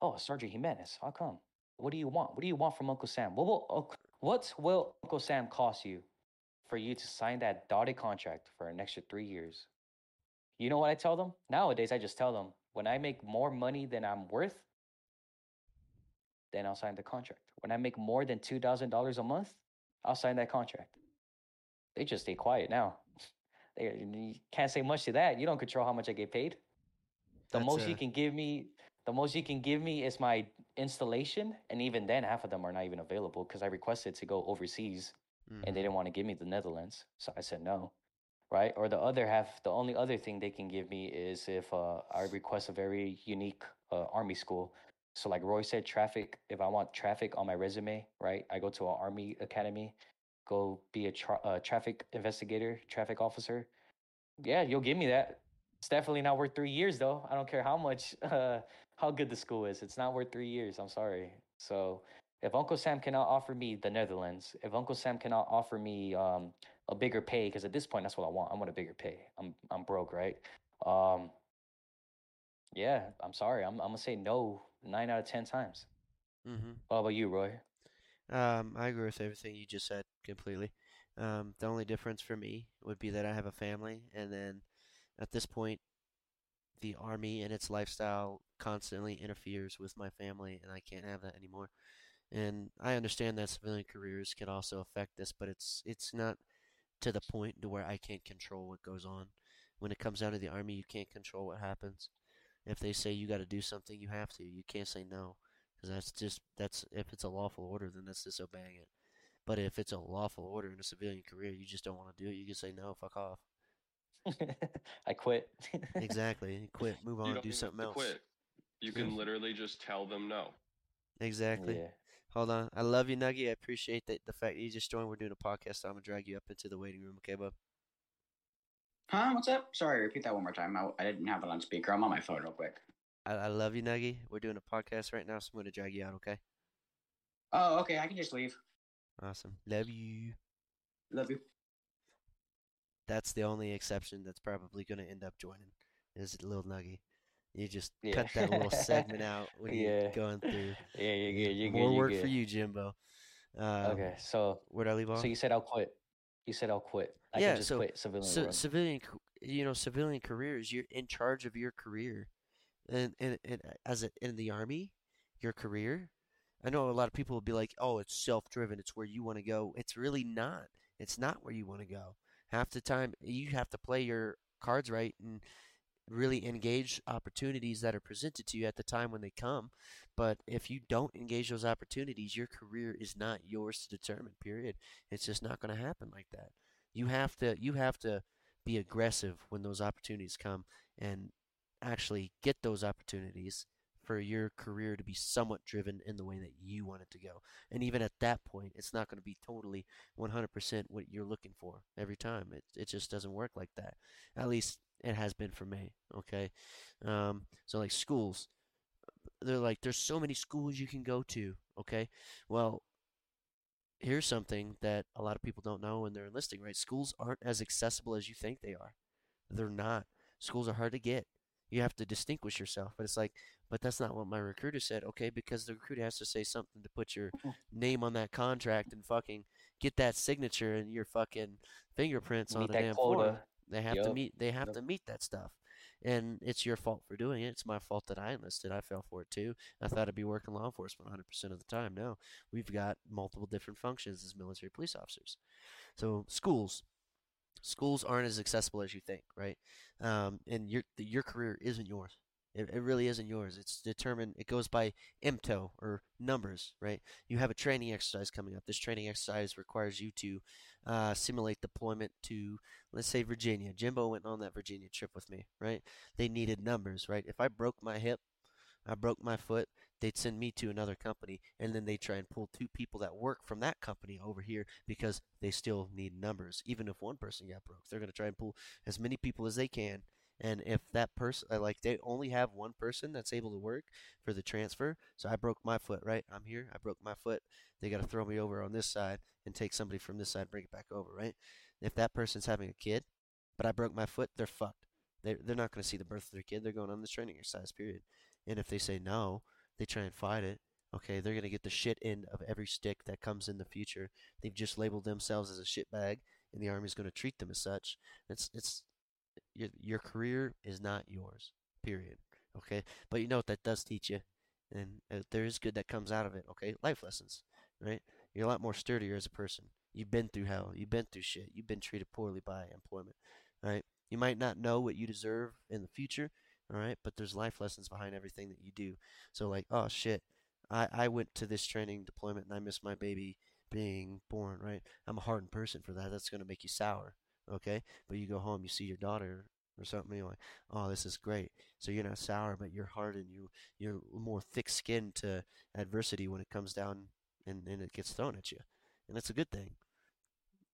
Oh, Sergeant Jimenez, how come? What do you want? What do you want from Uncle Sam? What will what will Uncle Sam cost you for you to sign that dotted contract for an extra three years? You know what I tell them? Nowadays, I just tell them when I make more money than I'm worth, then I'll sign the contract. When I make more than two thousand dollars a month, I'll sign that contract. They just stay quiet now. Eh, You can't say much to that. You don't control how much I get paid. The That's, most you uh, can give me, the most you can give me is my installation, and even then, half of them are not even available because I requested to go overseas and they mhm. didn't want to give me the Netherlands, so I said no. Right? Or the other half, the only other thing they can give me is if uh, I request a very unique uh, army school. So, like Roy said, traffic. If I want traffic on my resume, right, I go to an army academy, go be a tra- uh, traffic investigator, traffic officer. Yeah, you'll give me that. It's definitely not worth three years, though. I don't care how much, uh, how good the school is. It's not worth three years. I'm sorry. So, if Uncle Sam cannot offer me the Netherlands, if Uncle Sam cannot offer me um, a bigger pay, because at this point that's what I want. I want a bigger pay. I'm I'm broke, right? Um, yeah, I'm sorry. I'm I'm gonna say no nine out of ten times. Mhm. What about you, Roy? Um, I agree with everything you just said completely. Um, the only difference for me would be that I have a family, and then at this point, the army and its lifestyle constantly interferes with my family, and I can't have that anymore. And I understand that civilian careers can also affect this, but it's it's not to the point to where I can't control what goes on. When it comes down to the army, you can't control what happens. If they say you got to do something, you have to. You can't say no, because that's just that's if it's a lawful order, then that's disobeying it. But if it's a lawful order in a civilian career, you just don't want to do it. You can say no, fuck off. I quit. Exactly. Quit. Move You on. don't Do something to else. quit. You can mm. literally just tell them no. Exactly. yeah. Hold on. I love you, Nuggy. I appreciate that the fact that you just joined. We're doing a podcast. So I'm gonna drag you up into the waiting room. Okay, bub. Huh? What's up? Sorry, repeat that one more time. I, I didn't have it on speaker. I'm on my phone real quick. I, I love you, Nuggy. We're doing a podcast right now, so I'm gonna drag you out. Okay. Oh, okay. I can just leave. Awesome. Love you. Love you. That's the only exception that's probably gonna end up joining. Is little Nuggy. You just Yeah. cut that little segment out when you're Yeah. going through. Yeah, you're good. You're good. More you're work good. for you, Jimbo. Um, Okay, so Where'd I leave off? so you said I'll quit. You said I'll quit. I Yeah, can just so- quit civilian So civilian, you know, civilian careers, you're in charge of your career, and and, and as a, in the army, your career. I know a lot of people will be like, "Oh, it's self-driven. It's where you want to go." It's really not. It's not where you want to go. Half the time, you have to play your cards right and really engage opportunities that are presented to you at the time when they come. But if you don't engage those opportunities, your career is not yours to determine. Period. It's just not going to happen like that. You have to you have to be aggressive when those opportunities come and actually get those opportunities for your career to be somewhat driven in the way that you want it to go. And even at that point, it's not going to be totally 100% what you're looking for every time. It it just doesn't work like that. At least it has been for me, okay? Um so like schools they're like there's so many schools you can go to, okay? Well, here's something that a lot of people don't know when they're enlisting, right? Schools aren't as accessible as you think they are. They're not. Schools are hard to get. You have to distinguish yourself. But it's like, but that's not what my recruiter said. Okay, because the recruiter has to say something to put your name on that contract and fucking get that signature and your fucking fingerprints on the damn form. quota. They have to meet. They have Yup. to meet that stuff, and it's your fault for doing it. It's my fault that I enlisted. I fell for it too. I thought I'd be working law enforcement 100% of the time. No, we've got multiple different functions as military police officers. So schools, schools aren't as accessible as you think, right? Um, and your your career isn't yours. It, it really isn't yours. It's determined. It goes by IMTO or numbers, right? You have a training exercise coming up. This training exercise requires you to uh, simulate deployment to, let's say, Virginia. Jimbo went on that Virginia trip with me, right? They needed numbers, right? If I broke my hip, I broke my foot, they'd send me to another company, and then they try and pull two people that work from that company over here because they still need numbers. Even if one person got broke, they're going to try and pull as many people as they can. And if that person, uh, like, they only have one person that's able to work for the transfer. So I broke my foot, right? I'm here. I broke my foot. They got to throw me over on this side and take somebody from this side, bring it back over, right? If that person's having a kid, but I broke my foot, they're fucked. They they're not going to see the birth of their kid. They're going on this training exercise period. And if they say no, they try and fight it. Okay, they're going to get the shit end of every stick that comes in the future. They've just labeled themselves as a shit bag, and the army's going to treat them as such. It's it's your your career is not yours. Period. Okay, but you know what that does teach you, and uh, there is good that comes out of it. Okay, life lessons. Right, you're a lot more sturdier as a person. You've been through hell. You've been through shit. You've been treated poorly by employment. right? You might not know what you deserve in the future, all right? But there's life lessons behind everything that you do. So like, oh shit, I I went to this training deployment and I missed my baby being born, right? I'm a hardened person for that. That's gonna make you sour, okay? But you go home, you see your daughter or something, you're like, oh, this is great. So you're not sour, but you're hardened. You you're more thick-skinned to adversity when it comes down and, and it gets thrown at you, and that's a good thing.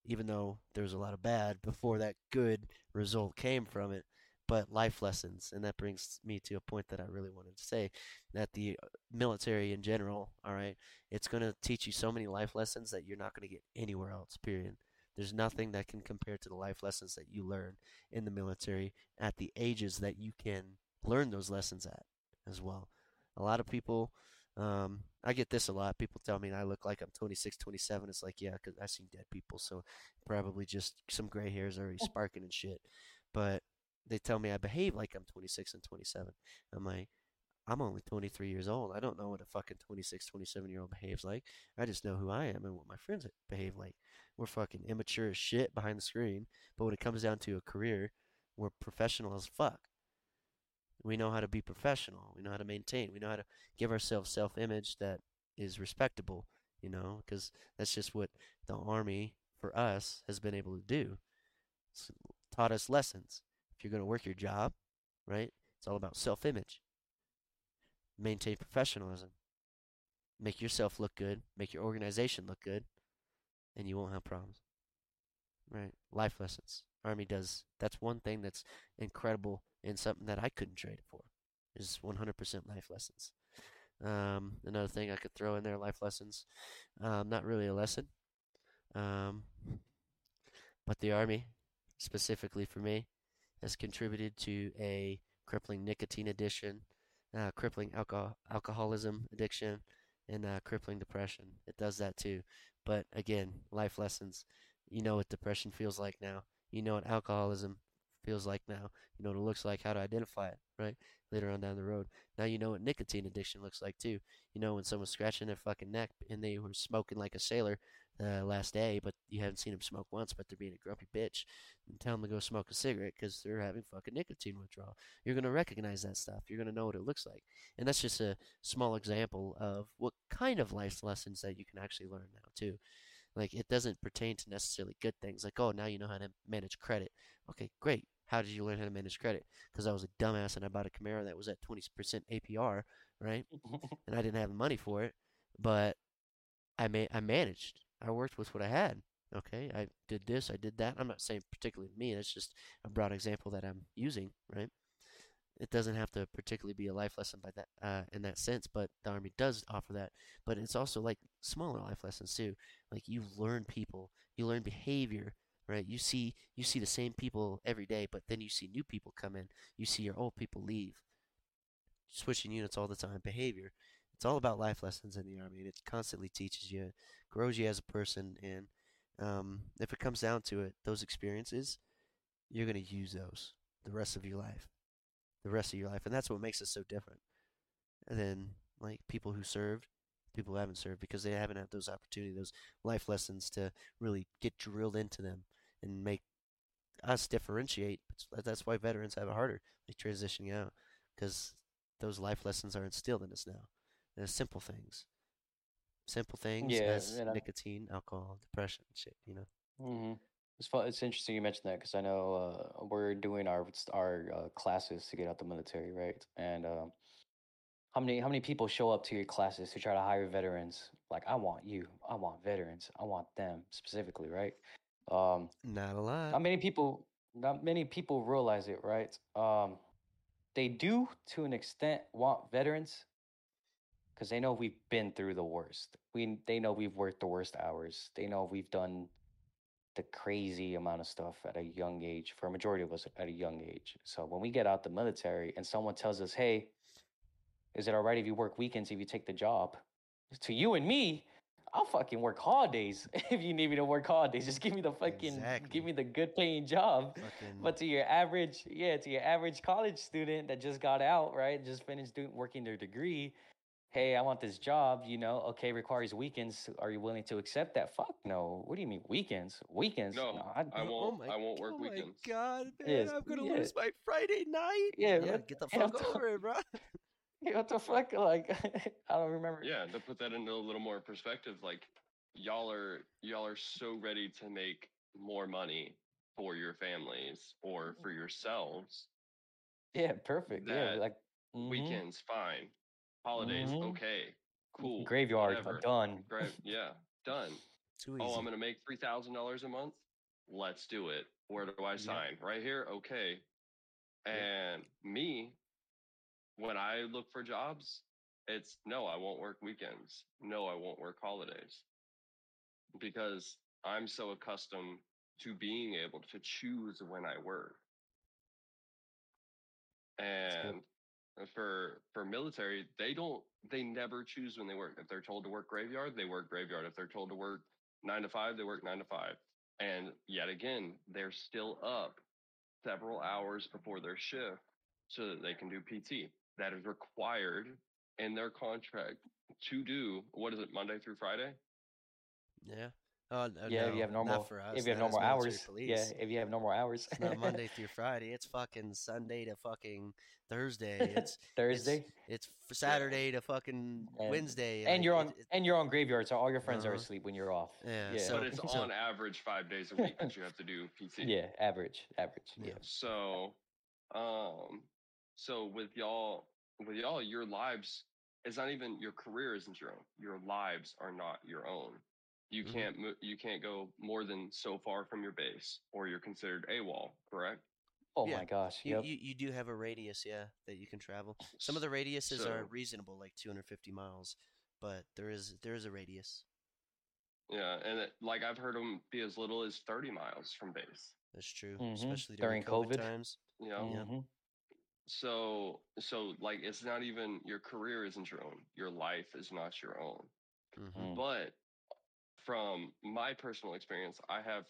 Even though there was a lot of bad before that good result came from it, but life lessons, and that brings me to a point that I really wanted to say that the uh, military in general, all right, it's going to teach you so many life lessons that you're not going to get anywhere else. Period. There's nothing that can compare to the life lessons that you learn in the military at the ages that you can learn those lessons at as well. A lot of people, um, I get this a lot. People tell me I look like I'm 26, 27. It's like, yeah, because I've seen dead people, so probably just some gray hairs already sparking and shit. But they tell me I behave like I'm 26 and 27. I'm like, I'm only 23 years old. I don't know what a fucking 26, 27 year old behaves like. I just know who I am and what my friends behave like. We're fucking immature as shit behind the screen, but when it comes down to a career, we're professional as fuck. We know how to be professional. We know how to maintain. We know how to give ourselves self image that is respectable, you know, because that's just what the Army for us has been able to do. It's taught us lessons. If you're going to work your job, right, it's all about self image maintain professionalism. Make yourself look good, make your organization look good, and you won't have problems. Right? Life lessons. Army does. That's one thing that's incredible and something that I couldn't trade it for. Is 100% life lessons. Um, another thing I could throw in there, life lessons. Um, not really a lesson. Um, but the Army, specifically for me, has contributed to a crippling nicotine addiction uh, crippling alcohol alcoholism addiction and uh, crippling depression. It does that too. But again, life lessons. You know what depression feels like now. You know what alcoholism feels like now. You know what it looks like, how to identify it, right? Later on down the road. Now you know what nicotine addiction looks like too. You know when someone's scratching their fucking neck and they were smoking like a sailor uh, last day, but you haven't seen them smoke once, but they're being a grumpy bitch, and tell them to go smoke a cigarette because they're having fucking nicotine withdrawal. You're gonna recognize that stuff. You're gonna know what it looks like, and that's just a small example of what kind of life lessons that you can actually learn now too. Like it doesn't pertain to necessarily good things. Like oh, now you know how to manage credit. Okay, great. How did you learn how to manage credit? Because I was a dumbass and I bought a Camaro that was at 20% APR, right? and I didn't have the money for it, but I ma- I managed. I worked with what I had. Okay, I did this, I did that. I'm not saying particularly me. It's just a broad example that I'm using, right? It doesn't have to particularly be a life lesson by that uh, in that sense, but the army does offer that. But it's also like smaller life lessons too. Like you learn people, you learn behavior, right? You see you see the same people every day, but then you see new people come in. You see your old people leave. Switching units all the time, behavior. It's all about life lessons in the army, and it constantly teaches you, grows you as a person, and um, if it comes down to it, those experiences, you're going to use those the rest of your life, the rest of your life, and that's what makes us so different than like people who served, people who haven't served, because they haven't had those opportunities, those life lessons to really get drilled into them and make us differentiate. That's why veterans have it harder, like transitioning out, because those life lessons are instilled in us now. And simple things, simple things Yeah, as nicotine, alcohol, depression, shit. You know. hmm It's fun. It's interesting you mentioned that because I know uh, we're doing our our uh, classes to get out the military, right? And um, how many how many people show up to your classes to try to hire veterans? Like, I want you. I want veterans. I want them specifically, right? Um, Not a lot. not many people not many people realize it, right? Um, they do to an extent want veterans because they know we've been through the worst. We they know we've worked the worst hours. They know we've done the crazy amount of stuff at a young age for a majority of us at a young age. So when we get out the military and someone tells us, "Hey, is it all right if you work weekends if you take the job?" To you and me, I'll fucking work holidays if you need me to work holidays. Just give me the fucking Exactly. give me the good paying job. Fucking, But to your average, yeah, to your average college student that just got out, right, just finished doing working their degree, hey, I want this job, you know, okay, requires weekends. Are you willing to accept that? Fuck no. What do you mean weekends? Weekends? No, I, I won't. my, I won't work oh weekends. my god, man! Yes, I'm gonna yeah. lose my Friday night. Yeah, yeah get the yeah, fuck I'm over it, bro. what the fuck? Like, I don't remember. Yeah, to put that into a little more perspective, like y'all are y'all are so ready to make more money for your families or for yourselves. Yeah, perfect. yeah, That like mhm. Weekends, fine. Holidays, Mhm. okay, cool. graveyard, whatever. done. Gra- yeah, done. Too easy. Oh, I'm gonna make three thousand dollars a month. Let's do it. Where do I sign? Right here. Okay. And me, when I look for jobs, it's no, I won't work weekends. No, I won't work holidays. Because I'm so accustomed to being able to choose when I work. And Uh, for for military, they don't they never choose when they work. If they're told to work graveyard, they work graveyard. If they're told to work nine to five, they work nine to five. And yet again, they're still up several hours before their shift so that they can do PT. That is required in their contract to do what is it, Monday through Friday? yeah. Oh, no, yeah, if you have normal, Not for us. if you have not as normal hours, Police. yeah, if you have normal hours, It's not Monday through Friday. It's fucking Sunday to fucking Thursday. It's Thursday, it's f- Saturday to fucking And- Wednesday. and like, you're on, it- and you're on graveyard, so all your friends are Uh-huh. asleep when you're off. Yeah, yeah, so- but it's so- on average five days a week that you have to do PT. yeah, average, average. Yeah, Yeah. So, um, so with y'all, with y'all, your lives, it's not even your career isn't your own. Your lives are not your own. You Mhm. can't mo- you can't go more than so far from your base, or you're considered AWOL. Correct? Oh Yeah, my gosh. you, Yep. you you do have a radius, yeah, that you can travel. Some of the radiuses are reasonable, like 250 miles, but there is there is a radius. Yeah, and it, like I've heard them be as little as 30 miles from base. That's true, Mhm. especially During during, COVID, COVID. times. You know, Yeah. Mhm. so so like it's not even your career isn't your own. Your life is not your own. hmm Mm. But from my personal experience, I have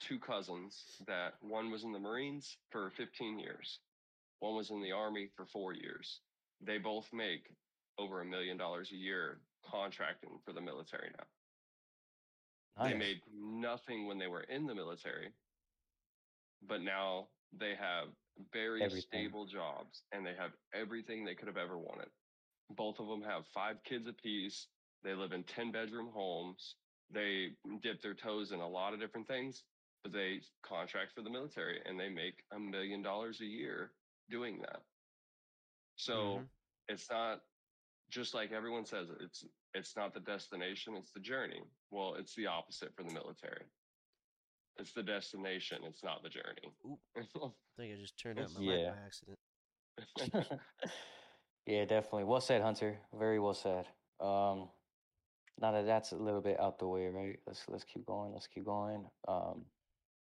two cousins that one was in the Marines for 15 years, one was in the Army for four years. They both make over a million dollars a year contracting for the military now. They made nothing when they were in the military, but now they have very Everything. stable jobs and they have everything they could have ever wanted. Both of them have five kids apiece. They live in 10 bedroom homes. They dip their toes in a lot of different things, but they contract for the military and they make a million dollars a year doing that. So Mhm. it's not just like everyone says it's it's not the destination it's the journey well it's the opposite for the military it's the destination it's not the journey I think I just turned out my Yeah. light by accident. yeah, definitely. Well said, Hunter. Very well said. Um, now that that's a little bit out the way, right? Let's let's keep going. Let's keep going. Um,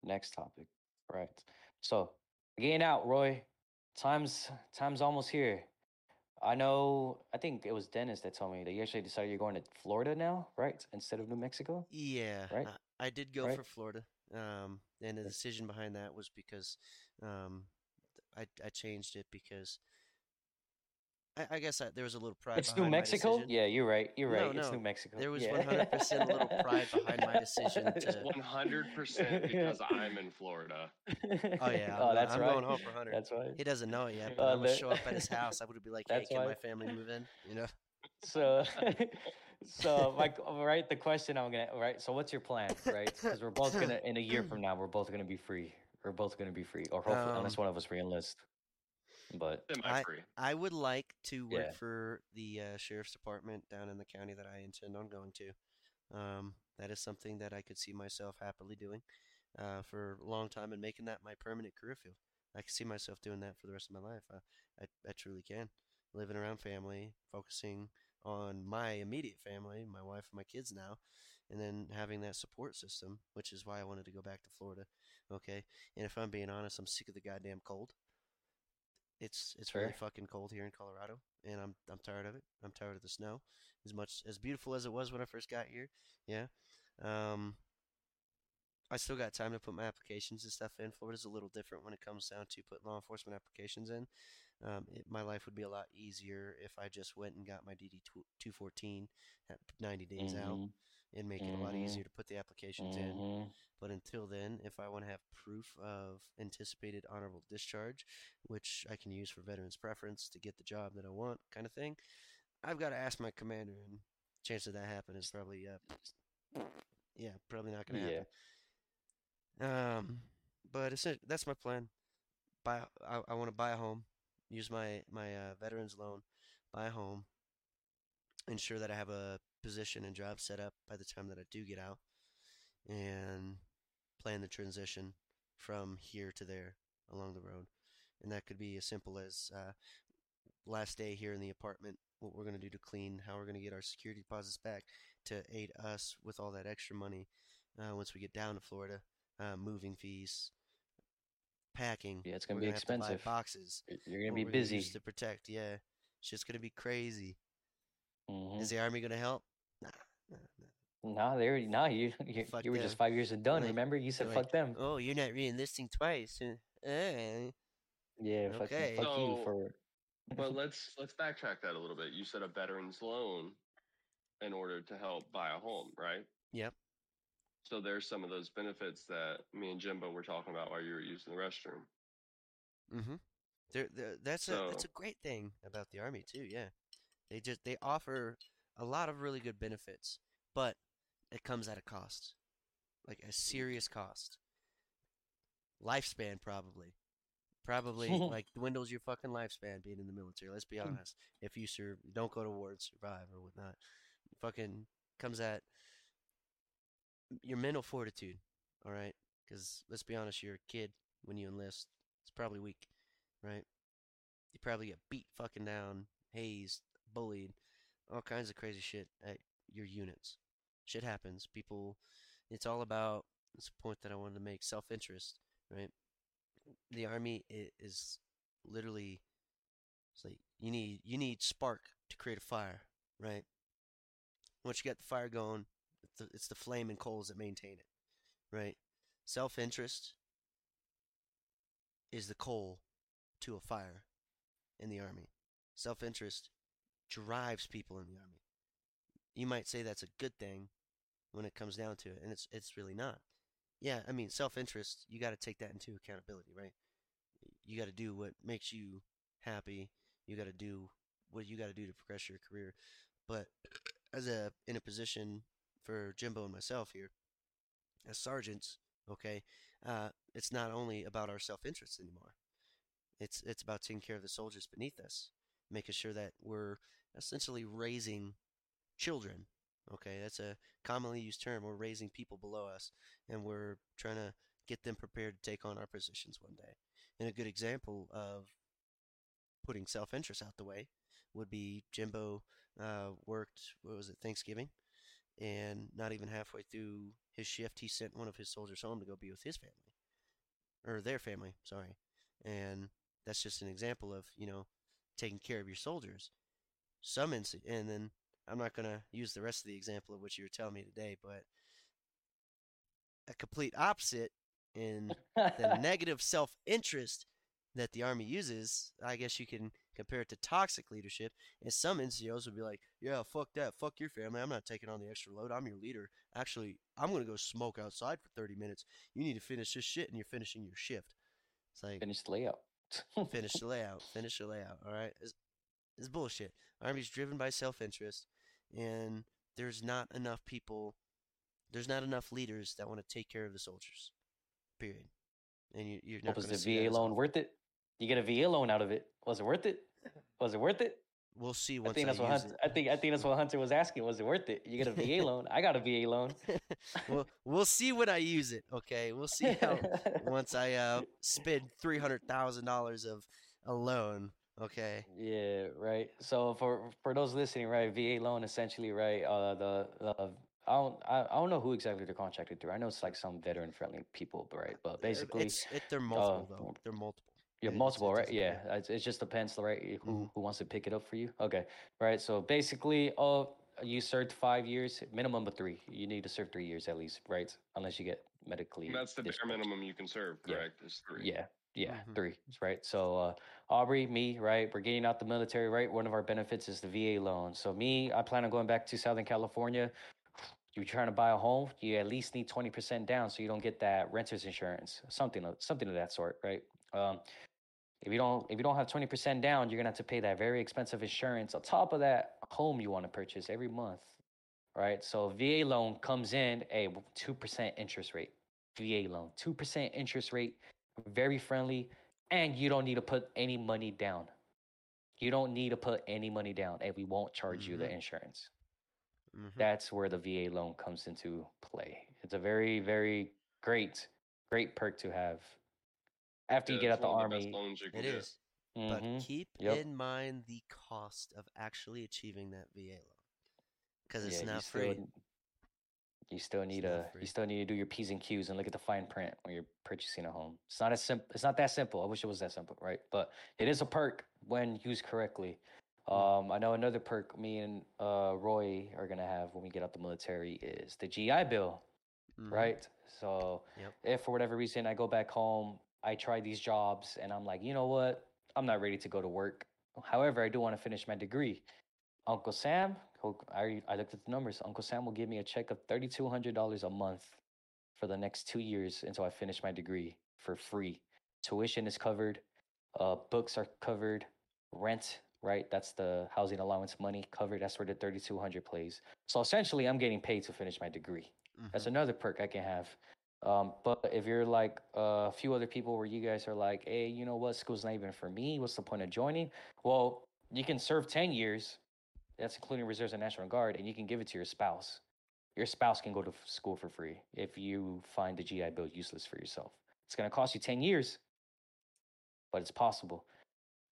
next topic, right? So, getting out, Roy. Time's time's almost here. I know. I think it was Dennis that told me that you actually decided you're going to Florida now, right? Instead of New Mexico. Yeah, Right? I, I did go Right? for Florida. Um, and the decision behind that was because um, I I changed it because I, I guess I, there was a little pride. It's New Mexico. Yeah, you're right. You're No, right. It's no, New Mexico. there was yeah. 100% a little pride behind my decision to- 100% because i'm in florida Oh yeah, I'm, oh, go- that's I'm right. going home for hundred. That's right. He doesn't know it yet, but Uh, I'm gonna that- show up at his house. I would be like, "Hey, can my family move in?" You know. So, so like, right, the question I'm gonna, right. So, what's your plan, right? Because we're both gonna, in a year from now, we're both gonna be free. We're both gonna be free, or hopefully, unless Um, one of us re-enlist. But semi-free I would like to work Yeah. for the uh, sheriff's department down in the county that I intend on going to. Um, that is something that I could see myself happily doing uh, for a long time and making that my permanent career field. I can see myself doing that for the rest of my life. I, I, I truly can. Living around family, focusing on my immediate family, my wife and my kids now, and then having that support system, which is why I wanted to go back to Florida. Okay, and if I'm being honest, I'm sick of the goddamn cold. It's it's really Fair. fucking cold here in Colorado, and I'm I'm tired of it. I'm tired of the snow. As much as beautiful as it was when I first got here, yeah. Um, I still got time to put my applications and stuff in. Florida's a little different when it comes down to putting law enforcement applications in. Um, it, my life would be a lot easier if I just went and got my DD two fourteen at ninety days out Mhm, and make it a lot Mhm. easier to put the applications in. mhm. But until then, if I want to have proof of anticipated honorable discharge, which I can use for veterans preference to get the job that I want, kind of thing, I've got to ask my commander, and chance of that happening is probably uh, yeah, probably not going to Yeah. happen. Um, but it's, that's my plan. Buy, I, I want to buy a home, use my my uh, veterans loan, buy a home, ensure that I have a position and job set up by the time that I do get out, and plan the transition from here to there along the road. And that could be as simple as uh, last day here in the apartment, what we're going to do to clean, how we're going to get our security deposits back to aid us with all that extra money uh, once we get down to Florida, uh, moving fees, packing. Yeah, it's be have to buy expensive. boxes. You're be we're gonna use busy. to protect. Yeah, it's just gonna be crazy. Mhm. Is the army gonna help? Nah, nah, nah. Nah, they already nah. You you, you were just five years and done. Like- remember, you said like, fuck them. Oh, you're not re-enlisting twice. huh? Uh, Yeah, fuck, okay. fuck you So- for. But let's let's backtrack that a little bit. You said a veteran's loan in order to help buy a home, right? Yep. So there's some of those benefits that me and Jimbo were talking about while you were using the restroom. Mm-hmm. They're, they're, that's a that's a great thing about the army too. Yeah, they just they offer a lot of really good benefits, but it comes at a cost, like a serious cost. Lifespan probably, probably like dwindles your fucking lifespan being in the military. Let's be mm. honest. If you serve, don't go to war and survive or whatnot. Fucking comes at your mental fortitude. All right, because let's be honest, you're a kid when you enlist. It's probably weak, right? You probably get beat fucking down, hazed, bullied, all kinds of crazy shit at your units. Shit happens. People, it's all about. A point that I wanted to make. Self-interest, right? The army is literally. It's like you need you need spark to create a fire, right? Once you get the fire going, it's the, it's the flame and coals that maintain it, right? Self-interest is the coal to a fire in the army. Self interest drives people in the army. You might say that's a good thing when it comes down to it, and it's it's really not. Yeah, I mean self interest, you gotta take that into accountability, right? You gotta do what makes you happy. You gotta do what you gotta do to progress your career. But as a in a position for Jimbo and myself here, as sergeants, okay, uh, it's not only about our self-interest anymore. It's it's about taking care of the soldiers beneath us, making sure that we're essentially raising children. Okay, that's a commonly used term. We're raising people below us, and we're trying to get them prepared to take on our positions one day. And a good example of putting self-interest out the way would be Jimbo uh, worked. What was it? Thanksgiving, and not even halfway through his shift, he sent one of his soldiers home to go be with his family, or their family. Sorry, and that's just an example of you know taking care of your soldiers. Some inc- and then I'm not gonna use the rest of the example of what you were telling me today, but a complete opposite in the negative self-interest that the army uses, I guess you can compare it to toxic leadership. And some NCOs would be like, "Yeah, fuck that, fuck your family. I'm not taking on the extra load. I'm your leader. Actually, I'm gonna go smoke outside for 30 minutes. You need to finish this shit, and you're finishing your shift." It's like Finish the layout. finish the layout, finish the layout. All right, it's, it's bullshit. Army's driven by self-interest, and there's not enough people. There's not enough leaders that want to take care of the soldiers. Period. And you, you're not was gonna the VA loan often. worth it? You get a VA loan out of it. Was it worth it? Was it worth it? We'll see I think I, that's what Hunter, it. I think I think that's what Hunter was asking. Was it worth it? You get a VA loan. I got a VA loan. we'll, we'll see when I use it. Okay, we'll see how once I uh, spend three hundred thousand dollars of a loan. Okay. Yeah, right. So for for those listening, right, VA loan essentially, right? Uh, the the I don't I, I don't know who exactly they're contracted through. I know it's like some veteran friendly people, but right? But Uh, basically, it's it, they're multiple uh, though. They're multiple. Yeah, multiple, it right? doesn't- Yeah, it, it just depends, right? Who Mhm. who wants to pick it up for you? Okay, right. So basically, uh, you served five years, minimum of three. You need to serve three years at least, right? Unless you get medically. That's the bare minimum you can serve, Yeah. correct? Is three. Yeah, Yeah, Mhm. three, right? So uh, Aubrey, me, right? We're getting out the military, right? One of our benefits is the VA loan. So me, I plan on going back to Southern California. You're trying to buy a home, you at least need 20% down so you don't get that renter's insurance, something of something of that sort, right? Um, if you don't if you don't have 20% down, you're gonna have to pay that very expensive insurance on top of that home you want to purchase every month. Right? So VA loan comes in a two percent interest rate. VA loan, two percent interest rate, very friendly, and you don't need to put any money down. You don't need to put any money down, and we won't charge you the Mhm. insurance. Mhm. That's where the VA loan comes into play. It's a very, very great, great perk to have. After you get out the one of the best army, loans you can It get. is. But Mhm. keep Yep. in mind the cost of actually achieving that VA loan. Because it's yeah, you not still, free. You still need a free. you still need to do your p's and q's and look at the fine print when you're purchasing a home. It's not as simple. It's not that simple. I wish it was that simple, right? But it is a perk when used correctly. Mm. Um, I know another perk me and uh, Roy are gonna have when we get out the military is the GI Bill, Mhm. right? So Yep. if for whatever reason I go back home, I try these jobs and I'm like, you know what? I'm not ready to go to work. However, I do want to finish my degree. Uncle Sam, I, I looked at the numbers. Uncle Sam will give me a check of $3,200 a month for the next two years until I finish my degree for free. Tuition is covered, uh, books are covered, rent, right? That's the housing allowance money covered. That's where the 3200 plays. So essentially, I'm getting paid to finish my degree. That's Mhm. another perk I can have. Um, but if you're like a few other people where you guys are like, hey, you know what, school's not even for me. What's the point of joining? Well, you can serve 10 years. That's including reserves and National Guard, and you can give it to your spouse. Your spouse can go to school for free if you find the GI Bill useless for yourself. It's going to cost you 10 years, but it's possible.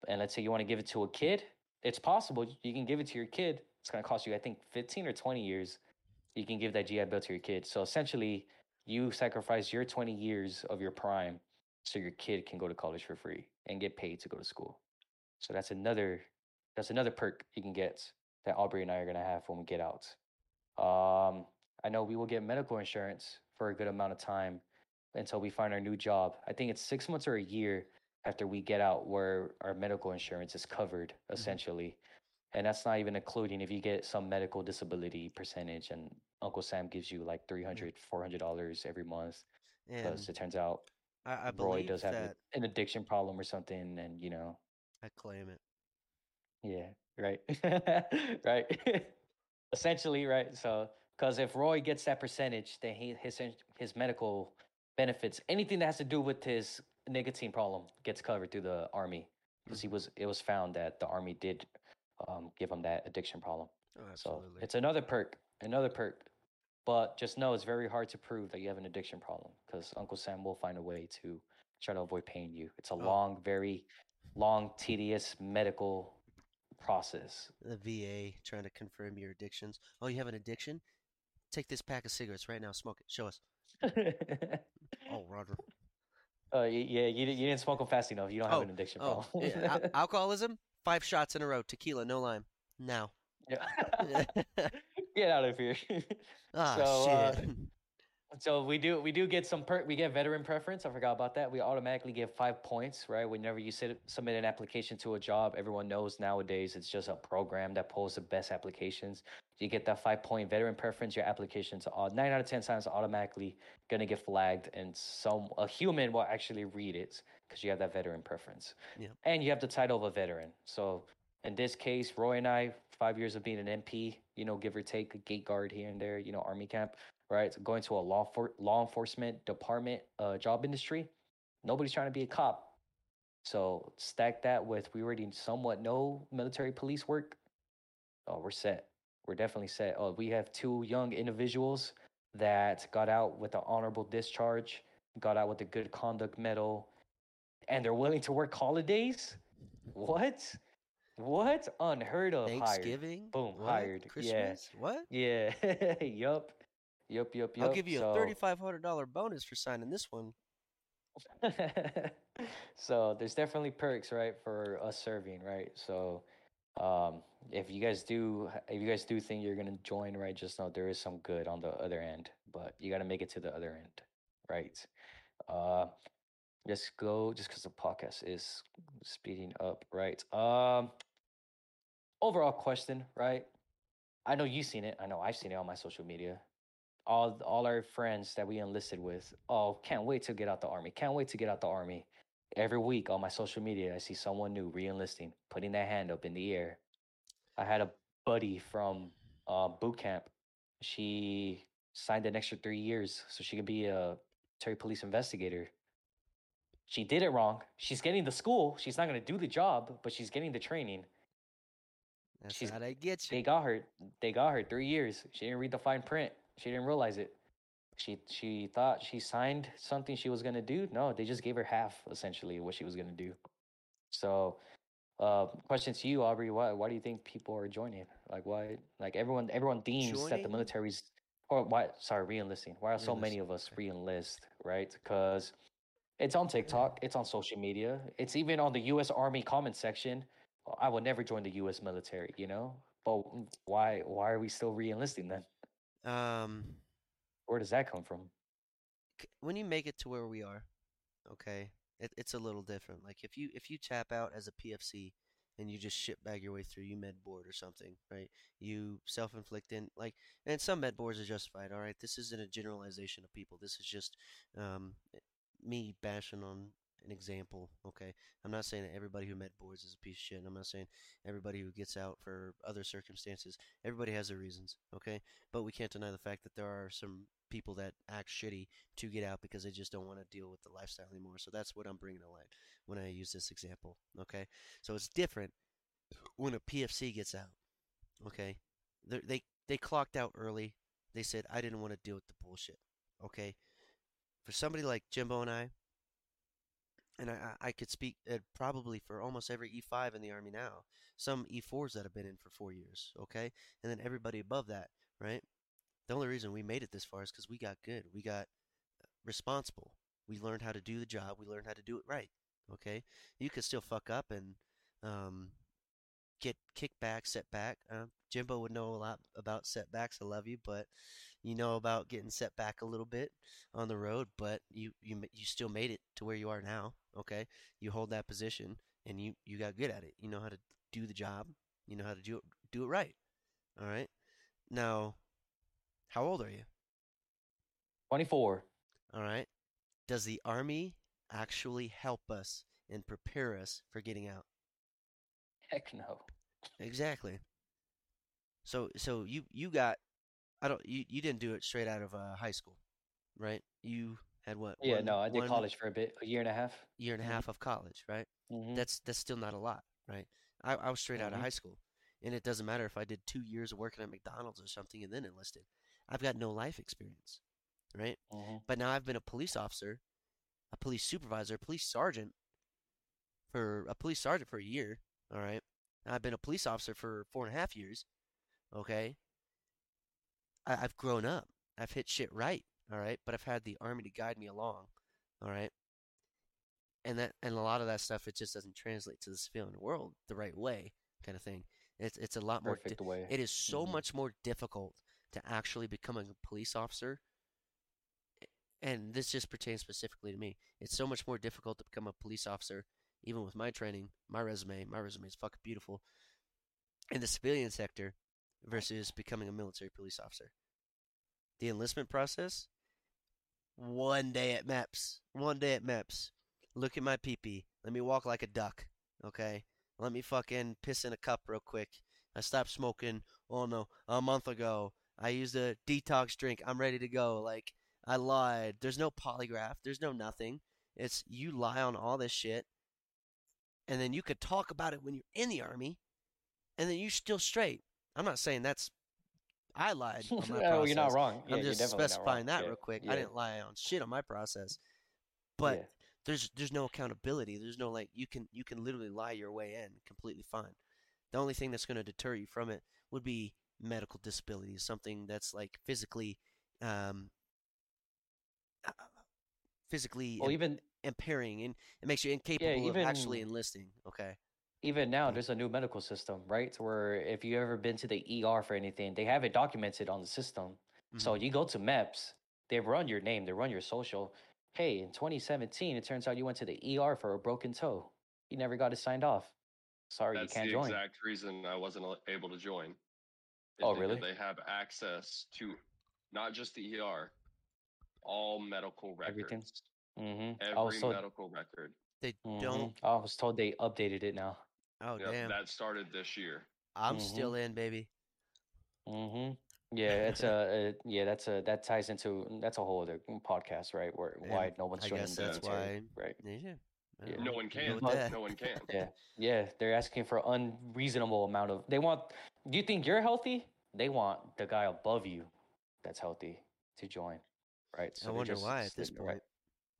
And let's say you want to give it to a kid, it's possible. You can give it to your kid. It's going to cost you, I think, 15 or 20 years. You can give that GI Bill to your kid. So essentially, you sacrifice your 20 years of your prime so your kid can go to college for free and get paid to go to school. So that's another that's another perk you can get that Aubrey and I are gonna have when we get out. Um, I know we will get medical insurance for a good amount of time until we find our new job. I think it's six months or a year after we get out where our medical insurance is covered essentially. And that's not even including if you get some medical disability percentage and Uncle Sam gives you like 300 $400 every month because it turns out I, I Roy does have a- an addiction problem or something and you know I claim it. Yeah, right. right. Essentially, right. So, because if Roy gets that percentage, then he his his medical benefits, anything that has to do with his nicotine problem, gets covered through the army. Because he was, it was found that the army did um, give him that addiction problem. Oh, So absolutely. it's another perk, another perk. But just know it's very hard to prove that you have an addiction problem because Uncle Sam will find a way to try to avoid paying you. It's a Oh. long, very long, tedious medical process. the VA trying to confirm your addictions. Oh, you have an addiction? Take this pack of cigarettes right now. Smoke it. Show us. Oh, Roger. Uh, yeah, you, you didn't smoke them fast enough. You don't have Oh, an addiction Oh, problem. yeah, al- alcoholism? Five shots in a row. Tequila, no lime. Now. Yeah. Get out of here. ah, So, uh, shit. So we do we do get some per we get veteran preference. I forgot about that. We automatically get five points, right? Whenever you sit, submit an application to a job, everyone knows nowadays it's just a program that pulls the best applications. You get that five point veteran preference. Your application's all nine out of ten times automatically gonna get flagged, and some a human will actually read it because you have that veteran preference. Yep. And you have the title of a veteran. So in this case, Roy and I, five years of being an MP, you know, give or take a gate guard here and there, you know, army camp right? Going to a law for law enforcement department uh, job industry. Nobody's trying to be a cop. So stack that with we already somewhat know military police work. Oh, we're set. We're definitely set. Oh, we have two young individuals that got out with an honorable discharge, got out with a good conduct medal, and they're willing to work holidays. What? What? Unheard of. Hired. Thanksgiving? Boom, What? hired. Yeah. Christmas? What? Yeah. yup. Yup. Yup. I'll give you so, a thirty-five hundred dollar bonus for signing this one. so there's definitely perks, right, for us serving, right? So um, if you guys do, if you guys do think you're gonna join, right, just know there is some good on the other end, but you got to make it to the other end, right? Uh, Just go, just because the podcast is speeding up, right? Um, overall question, right? I know you've seen it. I know I've seen it on my social media. All all our friends that we enlisted with, oh, can't wait to get out the army. Can't wait to get out the army. Every week on my social media, I see someone new re-enlisting, putting their hand up in the air. I had a buddy from uh, boot camp. She signed an extra three years so she could be a Terry police investigator. She did it wrong. She's getting the school. She's not going to do the job, but she's getting the training. That's She's- how they get you. They got her. They got her three years. She didn't read the fine print. She didn't realize it. She she thought she signed something she was gonna do. No, they just gave her half essentially what she was gonna do. So, uh, question to you, Aubrey. Why why do you think people are joining? Like why? Like everyone everyone deems that the Joining? military's or why? Sorry, re-enlisting. Why are so many of us re-enlist? Right? Because it's on TikTok. It's on social media. It's even on the U.S. Army comment section. I will never join the U.S. military. You know, but why? Why are we still re-enlisting then? Um, Where does that come from? when you make it to where we are, okay, it, it's a little different. Like if you if you tap out as a PFC and you just shit bag your way through, you med board or something, right? You self inflict in like, and some med boards are justified. All right, this isn't a generalization of people. This is just um, me bashing on an example. Okay, I'm not saying that everybody who med boards is a piece of shit. and I'm not saying everybody who gets out for other circumstances. Everybody has their reasons. Okay, but we can't deny the fact that there are some people that act shitty to get out because they just don't want to deal with the lifestyle anymore. So that's what I'm bringing to light when I use this example. Okay, so it's different when a PFC gets out. Okay, They're, they they clocked out early. They said I didn't want to deal with the bullshit. Okay, for somebody like Jimbo and I, and I I could speak uh, probably for almost every E5 in the army now. Some E4s that have been in for four years. Okay, and then everybody above that, right? The only reason we made it this far is because we got good. We got uh, responsible. We learned how to do the job. We learned how to do it right. Okay, you could still fuck up and um, get kicked back, set back. Uh, Jimbo would know a lot about setbacks. I love you, but you know about getting set back a little bit on the road. But you you you still made it to where you are now. Okay, you hold that position and you you got good at it. You know how to do the job. You know how to do it do it right. All right. Now, how old are you? Twenty four. All right. Does the army actually help us and prepare us for getting out? Heck no. Exactly. So so you you got I don't you you didn't do it straight out of uh, high school, right? You had what? Yeah, one- no, I did one college for a bit, a year and a half. year and a Mhm. half of college, right? Mhm. That's that's still not a lot, right? I, I was straight out of Mhm. high school, and it doesn't matter if I did two years of working at McDonald's or something and then enlisted. I've got no life experience, right? Mhm. But now I've been a police officer, a police supervisor, a police sergeant for a police sergeant for a year. All right. I've been a police officer for four and a half years. Okay. I, I've grown up. I've hit shit right. All right. But I've had the army to guide me along. All right. And that and a lot of that stuff it just doesn't translate to the civilian world the right way, kind of thing. It's it's a lot more. di- Perfect way. it is so Mhm. much more difficult to actually become a police officer. And this just pertains specifically to me. It's so much more difficult to become a police officer, even with my training, my resume. My resume is fucking beautiful. In the civilian sector versus becoming a military police officer. The enlistment process, one day at MEPS. One day at MEPS. Look at my pee Let me walk like a duck. Okay? Let me fucking piss in a cup real quick. I stopped smoking, oh no, a month ago. I used a detox drink. I'm ready to go. Like, I lied. There's no polygraph. There's no nothing. It's you lie on all this shit. And then you could talk about it when you're in the army. And then you're still straight. I'm not saying that's. I lied on my oh, you're not wrong. Yeah, I'm just specifying that Yeah, real quick. yeah, I didn't lie on shit on my process. But there's there's no accountability. There's no like you can you can literally lie your way in completely fine. The only thing that's going to deter you from it would be medical disability, something that's like physically um physically Well, im- even impairing and it makes you incapable of actually enlisting. Okay. Even now, Mm. there's a new medical system, right? Where if you ever been to the ER for anything, they have it documented on the system. So Mhm. you go to MEPS, they run your name, they run your social. hey, in 2017, it turns out you went to the ER for a broken toe. You never got it signed off. Sorry, That's you can't join. That's the join. exact reason I wasn't able to join. Oh, because really? They have access to not just the ER, all medical records. Everything? Mm-hmm. Every I was told. medical record. They don't. I was told they updated it now. Oh Yep, damn! That started this year. I'm Mhm. still in, baby. Mm-hmm. Yeah, it's a, a yeah. That's a that ties into that's a whole other podcast, right? Where Yeah, why no one's I joining the that's military, why- right? Yeah. Yeah. No one can. with But- that. No one can. Yeah, yeah. They're asking for unreasonable amount of. They want. Do you think you're healthy? They want the guy above you, that's healthy, to join, right? I they're wonder just why at this sitting- right. point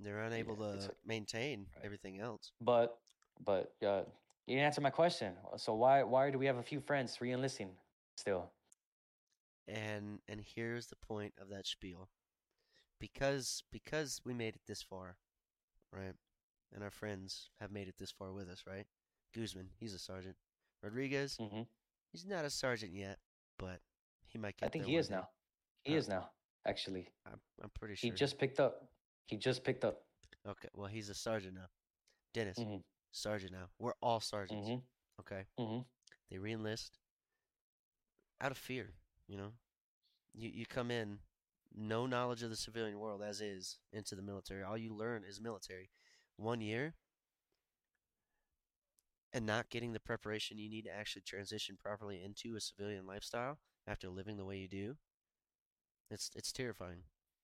they're unable Yeah, to like- maintain Right. everything else. But but uh, you didn't answer my question. So why why do we have a few friends re-enlisting still? And and here's the point of that spiel. Because because we made it this far, right? And our friends have made it this far with us, right? Guzman, he's a sergeant. Rodriguez, hmm he's not a sergeant yet, but he might get I think he is day. now. He Uh, is now. Actually, I'm I'm pretty sure. he just picked up. He just picked up. Okay, well he's a sergeant now. Dennis, Mhm. Sergeant now. We're all sergeants. Mhm. Okay. Mhm. They reenlist out of fear, you know. You you come in no knowledge of the civilian world as is into the military. All you learn is military. One year and not getting the preparation you need to actually transition properly into a civilian lifestyle after living the way you do. It's it's terrifying.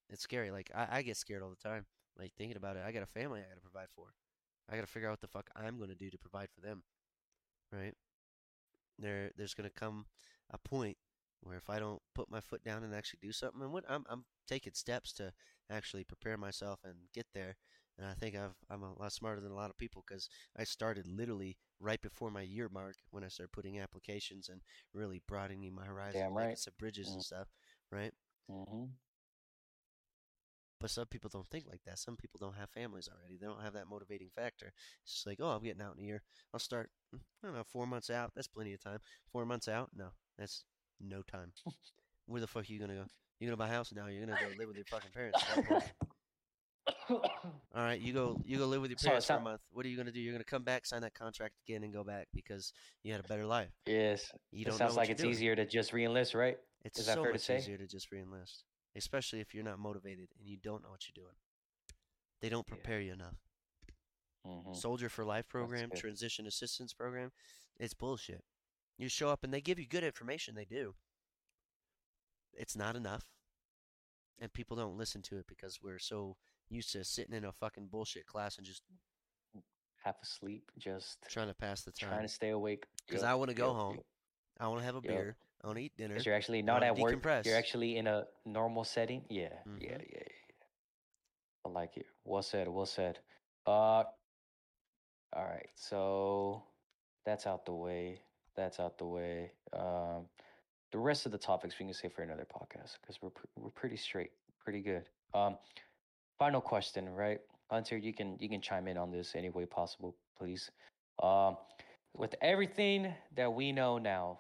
It's scary. Like I, I get scared all the time. Like thinking about it. I got a family I gotta provide for. I gotta figure out what the fuck I'm gonna do to provide for them. Right? There there's gonna come a point where if I don't put my foot down and actually do something, and what I'm I'm taking steps to actually prepare myself and get there. And I think I've I'm a lot smarter than a lot of people because I started literally right before my year mark when I started putting applications and really broadening my horizons, Damn right. some bridges Mm. and stuff, right? Mhm. But some people don't think like that. Some people don't have families already. They don't have that motivating factor. It's just like, oh, I'm getting out in a year. I'll start, mm, I don't know, four months out. That's plenty of time. Four months out? No, that's no time. Where the fuck are you gonna go? You're gonna buy a house? now. you're gonna go live with your fucking parents. at that point. All right, you go, you go live with your parents for a month. What are you gonna do? You're gonna come back, sign that contract again, and go back because you had a better life. yes. You It don't sounds like it's doing. easier to just re-enlist, right? It's Is that so fair to much easier to just reenlist, especially if you're not motivated and you don't know what you're doing. They don't Yeah. prepare you enough. Mhm. Soldier for Life program, transition assistance program, it's bullshit. You show up and they give you good information, they do. It's not enough. And people don't listen to it because we're so used to sitting in a fucking bullshit class and just Half asleep, just trying to pass the time, trying to stay awake. Because I want to go home. I want to have a Yup. beer. I want to eat dinner. You're actually not at work. You're actually in a normal setting. Yeah, yeah, Mhm. yeah, yeah. I like it. Well said. Well said. Uh, all right. So that's out the way. That's out the way. Um, the rest of the topics we can save for another podcast because we're pr- we're pretty straight, pretty good. Um, final question, right, Hunter? You can you can chime in on this any way possible, please. Um, with everything that we know now,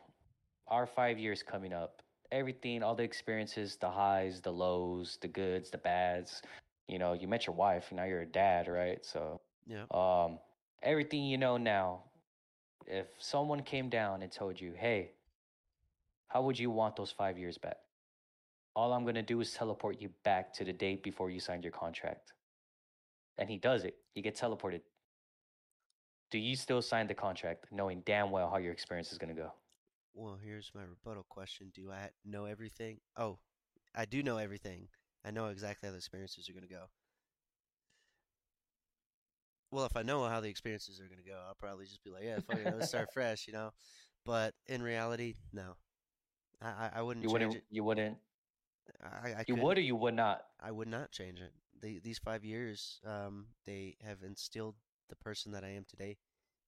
our five years coming up, everything, all the experiences, the highs, the lows, the goods, the bads. You know, you met your wife, now you're a dad, right? So, Yeah. um, everything you know now, if someone came down and told you, hey, how would you want those five years back? All I'm going to do is teleport you back to the date before you signed your contract. And he does it, he gets teleported. Do you still sign the contract knowing damn well how your experience is going to go? Well, here's my rebuttal question. Do I know everything? Oh, I do know everything. I know exactly how the experiences are going to go. Well, if I know how the experiences are going to go, I'll probably just be like, yeah, fuck it, let's start fresh, you know? But in reality, no. I, I, wouldn't You wouldn't. it. You wouldn't. I, I You would or you would not. I would not change it. They, these five years, um, they have instilled the person that I am today.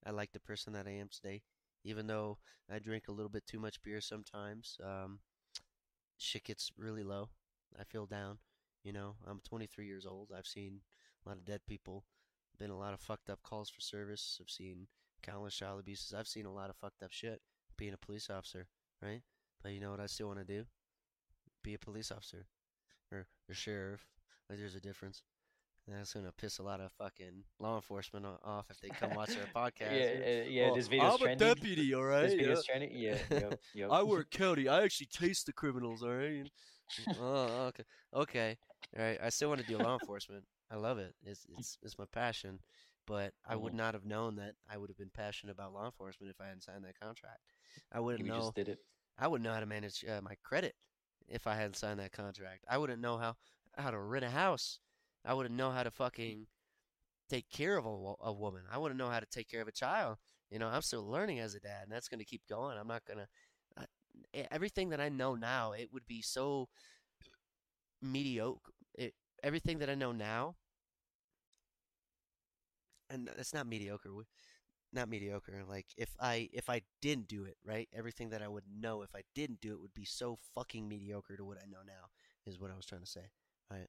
I like the person that I am today, even though I drink a little bit too much beer sometimes. Um, shit gets really low. I feel down. You know, I'm 23 years old. I've seen a lot of dead people. Been a lot of fucked up calls for service. I've seen countless child abuses. I've seen a lot of fucked up shit being a police officer, right? But you know what I still want to do? Be a police officer or, a sheriff. Like there's a difference. That's gonna piss a lot of fucking law enforcement off if they come watch our podcast. Yeah, yeah. Oh, this video's I'm trending. a deputy, all right. This yeah. video's trending. Yeah, yep, yep. I work county. I actually taste the criminals, all right. oh, okay, okay, all right. I still want to do law enforcement. I love it. It's it's it's my passion. But I would Mhm. not have known that I would have been passionate about law enforcement if I hadn't signed that contract. I wouldn't You know. just did it. I wouldn't know how to manage uh, my credit if I hadn't signed that contract. I wouldn't know how how to rent a house. I wouldn't know how to mm. fucking take care of a, a woman. I wouldn't know how to take care of a child. You know, I'm still learning as a dad, and that's going to keep going. I'm not going to everything that I know now. It would be so mediocre. It, everything that I know now, and it's not mediocre. Not mediocre. Like if I if I didn't do it right, everything that I would know if I didn't do it would be so fucking mediocre to what I know now. Is what I was trying to say. Right?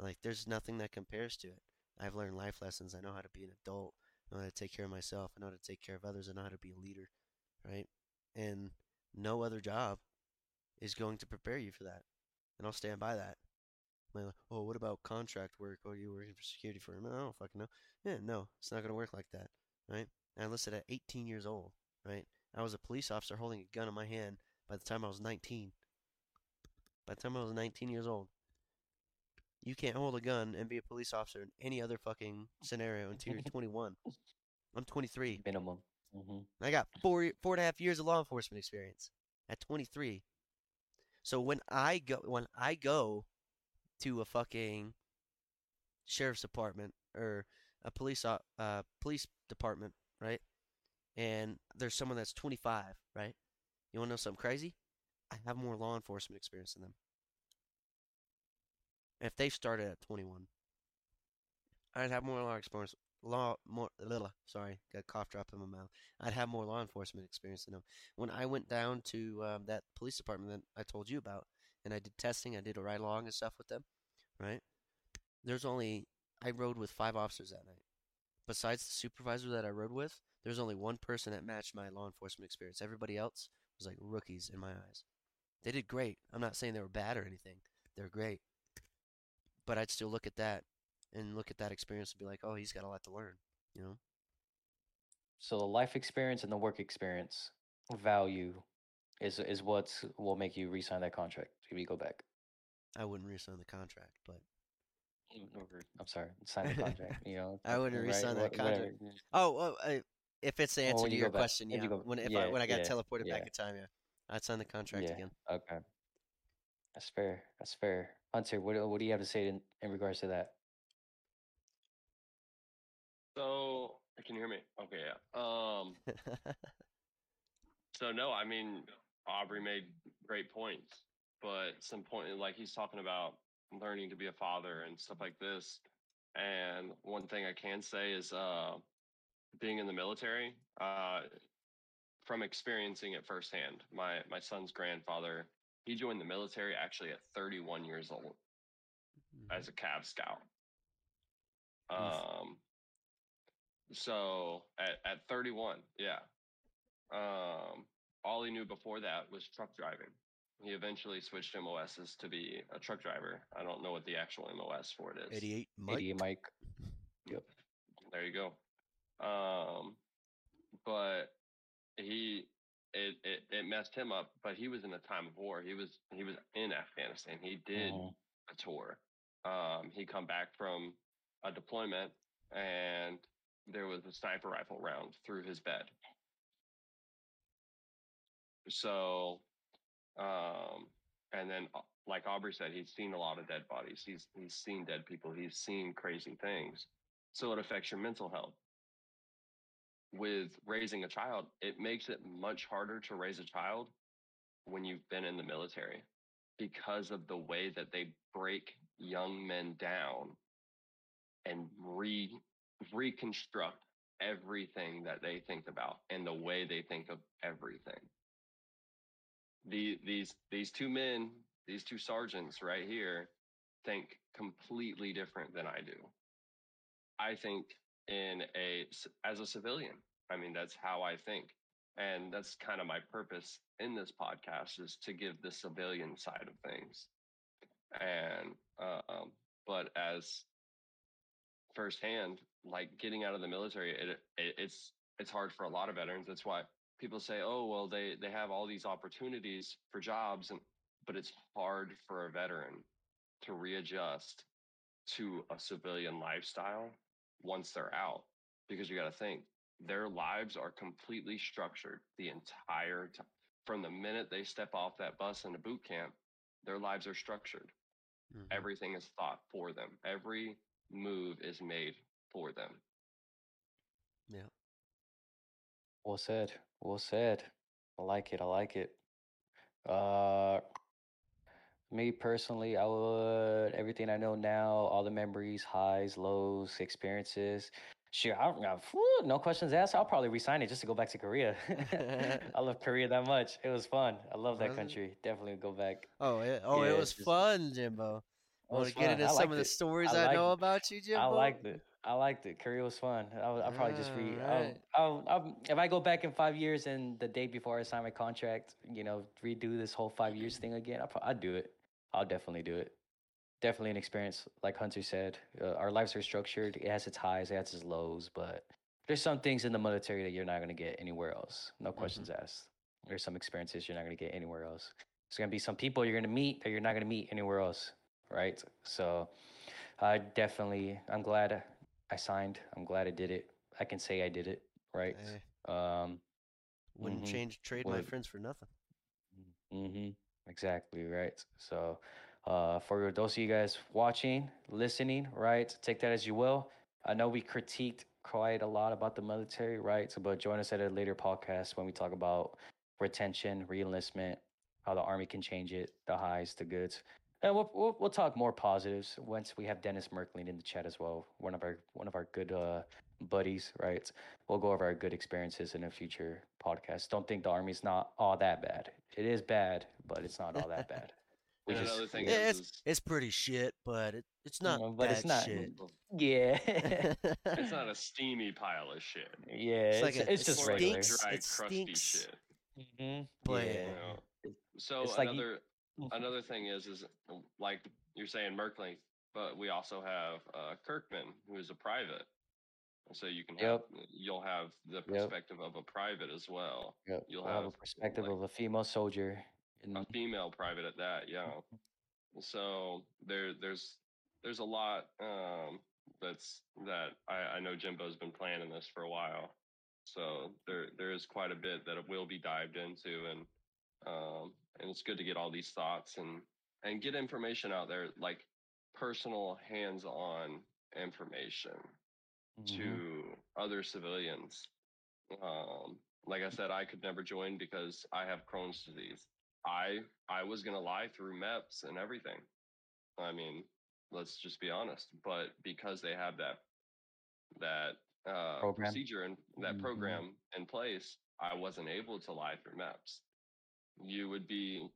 Like there's nothing that compares to it. I've learned life lessons. I know how to be an adult. I know how to take care of myself. I know how to take care of others. I know how to be a leader. Right? And no other job is going to prepare you for that. And I'll stand by that. Like, oh, what about contract work? Oh, you working for security firm? I don't fucking know. Yeah, no, it's not going to work like that, right? And I enlisted at 18 years old, right? I was a police officer holding a gun in my hand by the time I was 19. By the time I was 19 years old. You can't hold a gun and be a police officer in any other fucking scenario until you're 21. I'm 23. Minimum. hmm I got four four and a half years of law enforcement experience at 23. So when I go when I go to a fucking sheriff's department or a police uh police department, right? And there's someone that's 25, right? You want to know something crazy? I have more law enforcement experience than them. If they started at 21, I'd have more law experience. Law more little. Sorry, got a cough drop in my mouth. I'd have more law enforcement experience than them. When I went down to um, that police department that I told you about, and I did testing, I did a ride along and stuff with them, right? There's only I rode with five officers that night. Besides the supervisor that I rode with, there's only one person that matched my law enforcement experience. Everybody else was like rookies in my eyes. They did great. I'm not saying they were bad or anything. They're great. But I'd still look at that and look at that experience and be like, oh, he's got a lot to learn, you know? So the life experience and the work experience value is is what will make you re-sign that contract if you go back. I wouldn't re-sign the contract, but I'm sorry, sign the contract. You know, I wouldn't right, re-sign that wha- whatever, contract. oh, well, I, if it's the answer when to you your back- question, if yeah. you when if yeah, I when I got yeah, teleported back in time, yeah, I'd sign the contract Yeah. again. Okay, that's fair. That's fair. Hunter, what do- what do you have to say in, in regards to that? So can you hear me? Okay, yeah. Um, so no, I mean Aubrey made great points, but some point like he's talking about learning to be a father and stuff like this. And one thing I can say is uh, being in the military, uh, from experiencing it firsthand. My my son's grandfather, he joined the military actually at 31 years old as a Cav Scout. Um, so at, at 31, yeah. Um, all he knew before that was truck driving. He eventually switched MOSs to be a truck driver. I don't know what the actual MOS for it is. 88 Mike. 88 Mike. Yep. There you go. Um, but he it, it it messed him up. But he was in a time of war. He was he was in Afghanistan. He did Mhm. a tour. Um, he come back from a deployment and there was a sniper rifle round through his bed. So, um, and then uh, like Aubrey said, he's seen a lot of dead bodies. He's he's seen dead people. He's seen crazy things. So it affects your mental health. With raising a child, it makes it much harder to raise a child when you've been in the military because of the way that they break young men down and re reconstruct everything that they think about and the way they think of everything. The, these these two men, these two sergeants right here, think completely different than I do. I think in a as a civilian. I mean, that's how I think, and that's kind of my purpose in this podcast is to give the civilian side of things. And um, but as firsthand, like getting out of the military, it, it it's it's hard for a lot of veterans. That's why people say, "Oh, well, they they have all these opportunities for jobs," and but it's hard for a veteran to readjust to a civilian lifestyle once they're out because you got to think their lives are completely structured the entire time from the minute they step off that bus into boot camp their lives are structured Mhm. everything is thought for them every move is made for them Yeah. Well said. Well said. I like it. I like it. Uh, me personally, I would everything I know now, all the memories, highs, lows, experiences. Sure, I, I, no questions asked. I'll probably resign it just to go back to Korea. I love Korea that much. It was fun. I love that Was it? country. Definitely go back. Oh, oh it, oh, Yeah, it was just- fun, Jimbo. It Want to get into some of the stories I I, know liked- about you, Jimbo? I liked it. I liked it. Korea was fun. I'll, I'll probably just re. Alright. I'll, I'll, I'll, if I go back in five years and the day before I sign my contract, you know, redo this whole five years thing again, I'll, I'd do it. I'll definitely do it. Definitely an experience, like Hunter said. Uh, our lives are structured. It has its highs, it has its lows, but there's some things in the military that you're not going to get anywhere else. No questions asked. There's some experiences you're not going to get anywhere else. There's going to be some people you're going to meet that you're not going to meet anywhere else, right? So, I definitely, I'm glad I signed. I'm glad I did it. I can say I did it, right? Hey, Um, wouldn't Mhm. change trade my friends for nothing. hmm Exactly right. So, uh, for those of you guys watching, listening, right, take that as you will. I know we critiqued quite a lot about the military, right? So, but join us at a later podcast when we talk about retention, reenlistment, how the army can change it, the highs, the goods, and we'll we'll, we'll talk more positives once we have Dennis Merkling in the chat as well. One of our one of our good uh, buddies, right? We'll go over our good experiences in a future podcast. Don't think the army's not all that bad. It is bad, but it's not all that bad. We just- another thing Yeah, is, is It's pretty shit, but it, it's not Mm, but that it's not- shit. Yeah, it's not a steamy pile of shit yeah. It's, like a- it's it just more like regular. dry it crusty stinks. shit hmm But- you know? so It's like you- another Mhm. thing is is uh, like you're saying Merkling, but we also have uh, Kirkman, who is a private. So you can have you'll have the perspective of a private as well. Yep. You'll we'll have, a perspective like, of a female soldier. In, a female private at that, yeah. So there there's there's a lot um that's that I, I know Jimbo's been planning this for a while. So there there is quite a bit that it will be dived into and um and it's good to get all these thoughts and and get information out there like personal hands-on information Mhm. to other civilians. Um, like I said, I could never join because I have Crohn's disease. I I was gonna lie through MEPS and everything. I mean, let's just be honest. But because they have that that uh, procedure and that Mhm. program in place, I wasn't able to lie through MEPS. You would be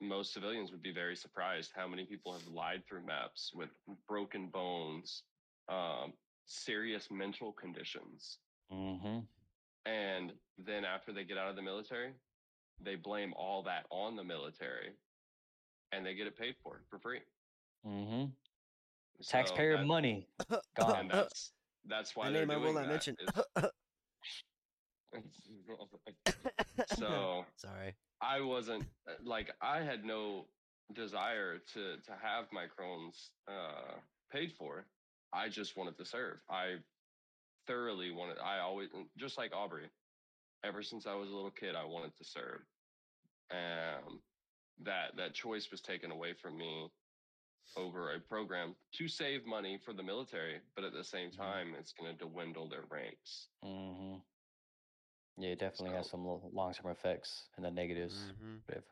most civilians would be very surprised how many people have lied through MEPS with broken bones, um, serious mental conditions. Mhm. And then after they get out of the military, they blame all that on the military and they get it paid for for free. Mhm. So Taxpayer that- money And gone. that's that's why A they're name I will not mention. is- so Sorry. I wasn't uh, like I had no desire to to have my Crohn's uh, paid for. I just wanted to serve. I thoroughly wanted. I always just like Aubrey. Ever since I was a little kid, I wanted to serve. Um, that that choice was taken away from me over a program to save money for the military, but at the same Mhm. time, it's going to dwindle their ranks. hmm Yeah, it definitely has some long term effects and the negatives. Mhm. if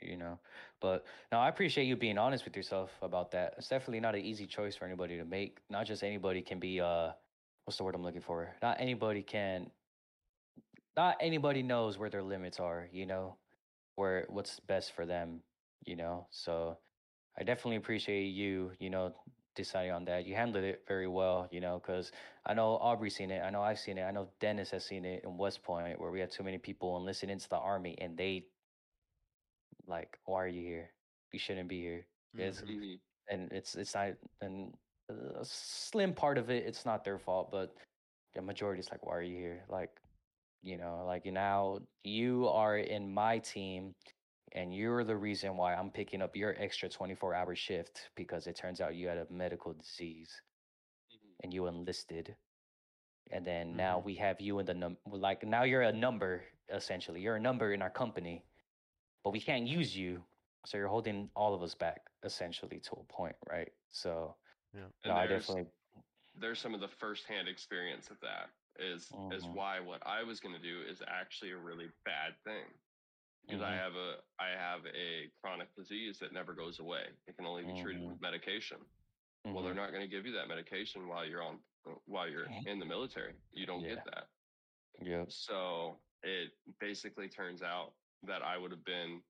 you know. But now I appreciate you being honest with yourself about that. It's definitely not an easy choice for anybody to make. Not just anybody can be uh what's the word I'm looking for? Not anybody can not anybody knows where their limits are, you know, where what's best for them, you know. So I definitely appreciate you, you know, deciding on that. You handled it very well, you know, because I know Aubrey's seen it. I know I've seen it. I know Dennis has seen it in West Point where we had too many people enlisted into the army and they like, why are you here? You shouldn't be here. It's, Mhm. Mhm. and it's it's not and a slim part of it, it's not their fault, but the majority is like, why are you here? Like, you know, like now you are in my team and you're the reason why I'm picking up your extra 24 hour shift because it turns out you had a medical disease and you enlisted. And then now Mhm. we have you in the num like now you're a number essentially. You're a number in our company, but we can't use you. So you're holding all of us back essentially to a point, right? So Yeah. No, I definitely there's some of the firsthand experience of that is is Mhm. why what I was going to do is actually a really bad thing because I Mhm. have a I have a chronic disease that never goes away. It can only be treated Mhm. with medication. Well, they're mhm, not going to give you that medication while you're on uh, while you're in the military. You don't Yeah. get that. yep. So it basically turns out that I would have been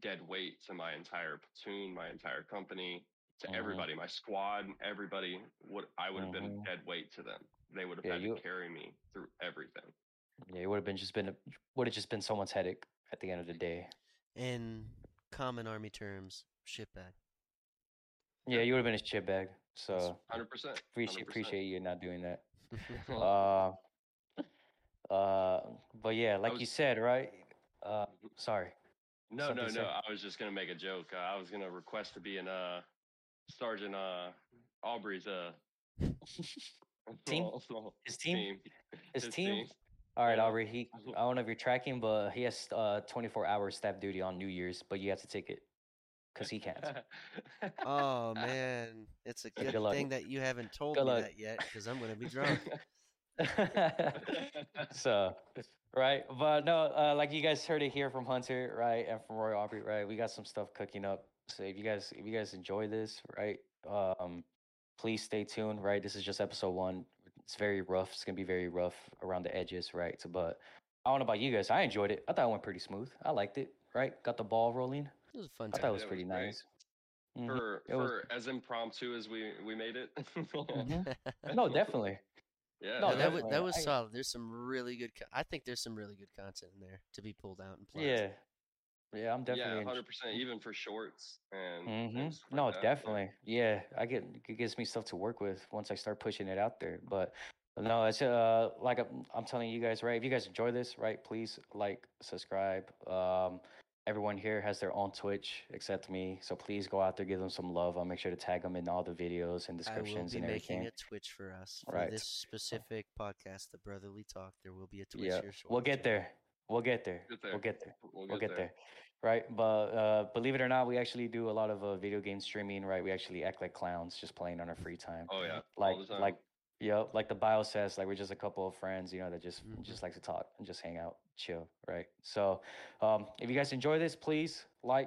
dead weight to my entire platoon, my entire company, to Mhm. everybody, my squad, everybody. Would I would have been Mhm. dead weight to them. They would have Yeah, had you- to carry me through everything. Yeah, it would have been just been would have just been someone's headache at the end of the day. In common army terms, shitbag. Yeah, you would have been a chip bag. So Hundred percent. appreciate appreciate you not doing that. Uh, Uh, but yeah, like was- you said, right? Uh, sorry. no, no, something no. said- I was just gonna make a joke. Uh, I was gonna request to be in uh Sergeant uh Aubrey's uh Team? small- His team. His, His team. All right, Aubrey. He. I don't know if you're tracking, but he has uh 24 hour staff duty on New Year's, but you have to take it because he can't. oh man, it's a good Good thing that you haven't told Good me luck. that yet, because I'm gonna be drunk. so right but no uh, like you guys heard it here from hunter right and from roy aubrey right we got some stuff cooking up so if you guys if you guys enjoy this right um please stay tuned right this is just episode one it's very rough it's gonna be very rough around the edges right so, but i don't know about you guys i enjoyed it i thought it went pretty smooth i liked it right got the ball rolling It was a fun i thought it was pretty was great. nice Mhm, for it was- for as impromptu as we we made it. mhm. no definitely yeah. No, No, that was that was I- solid. There's some really good. Co- I think there's some really good content in there to be pulled out and played. yeah yeah i'm definitely yeah, hundred percent. Even for shorts and, hmm and like No, that, yeah. definitely. Yeah, I get it gives me stuff to work with once I start pushing it out there. But no, it's uh like I'm, I'm telling you guys, right? If you guys enjoy this, right, please like, subscribe. Um, everyone here has their own Twitch except me, so please go out there, give them some love. I'll make sure to tag them in all the videos and I will descriptions be and making a Twitch for us for Right. this specific podcast, the Brotherly Talk. There will be a Twitch Yeah, here shortly. we'll get there. We'll get there. Get We'll get there. We'll we'll get get there. There. Right, but uh, believe it or not, we actually do a lot of uh, video game streaming. Right, we actually act like clowns, just playing on our free time. Oh yeah. like all the time. like yeah like the bio says like we're just a couple of friends you know that just Mhm. just like to talk and just hang out chill right so um if you guys enjoy this please like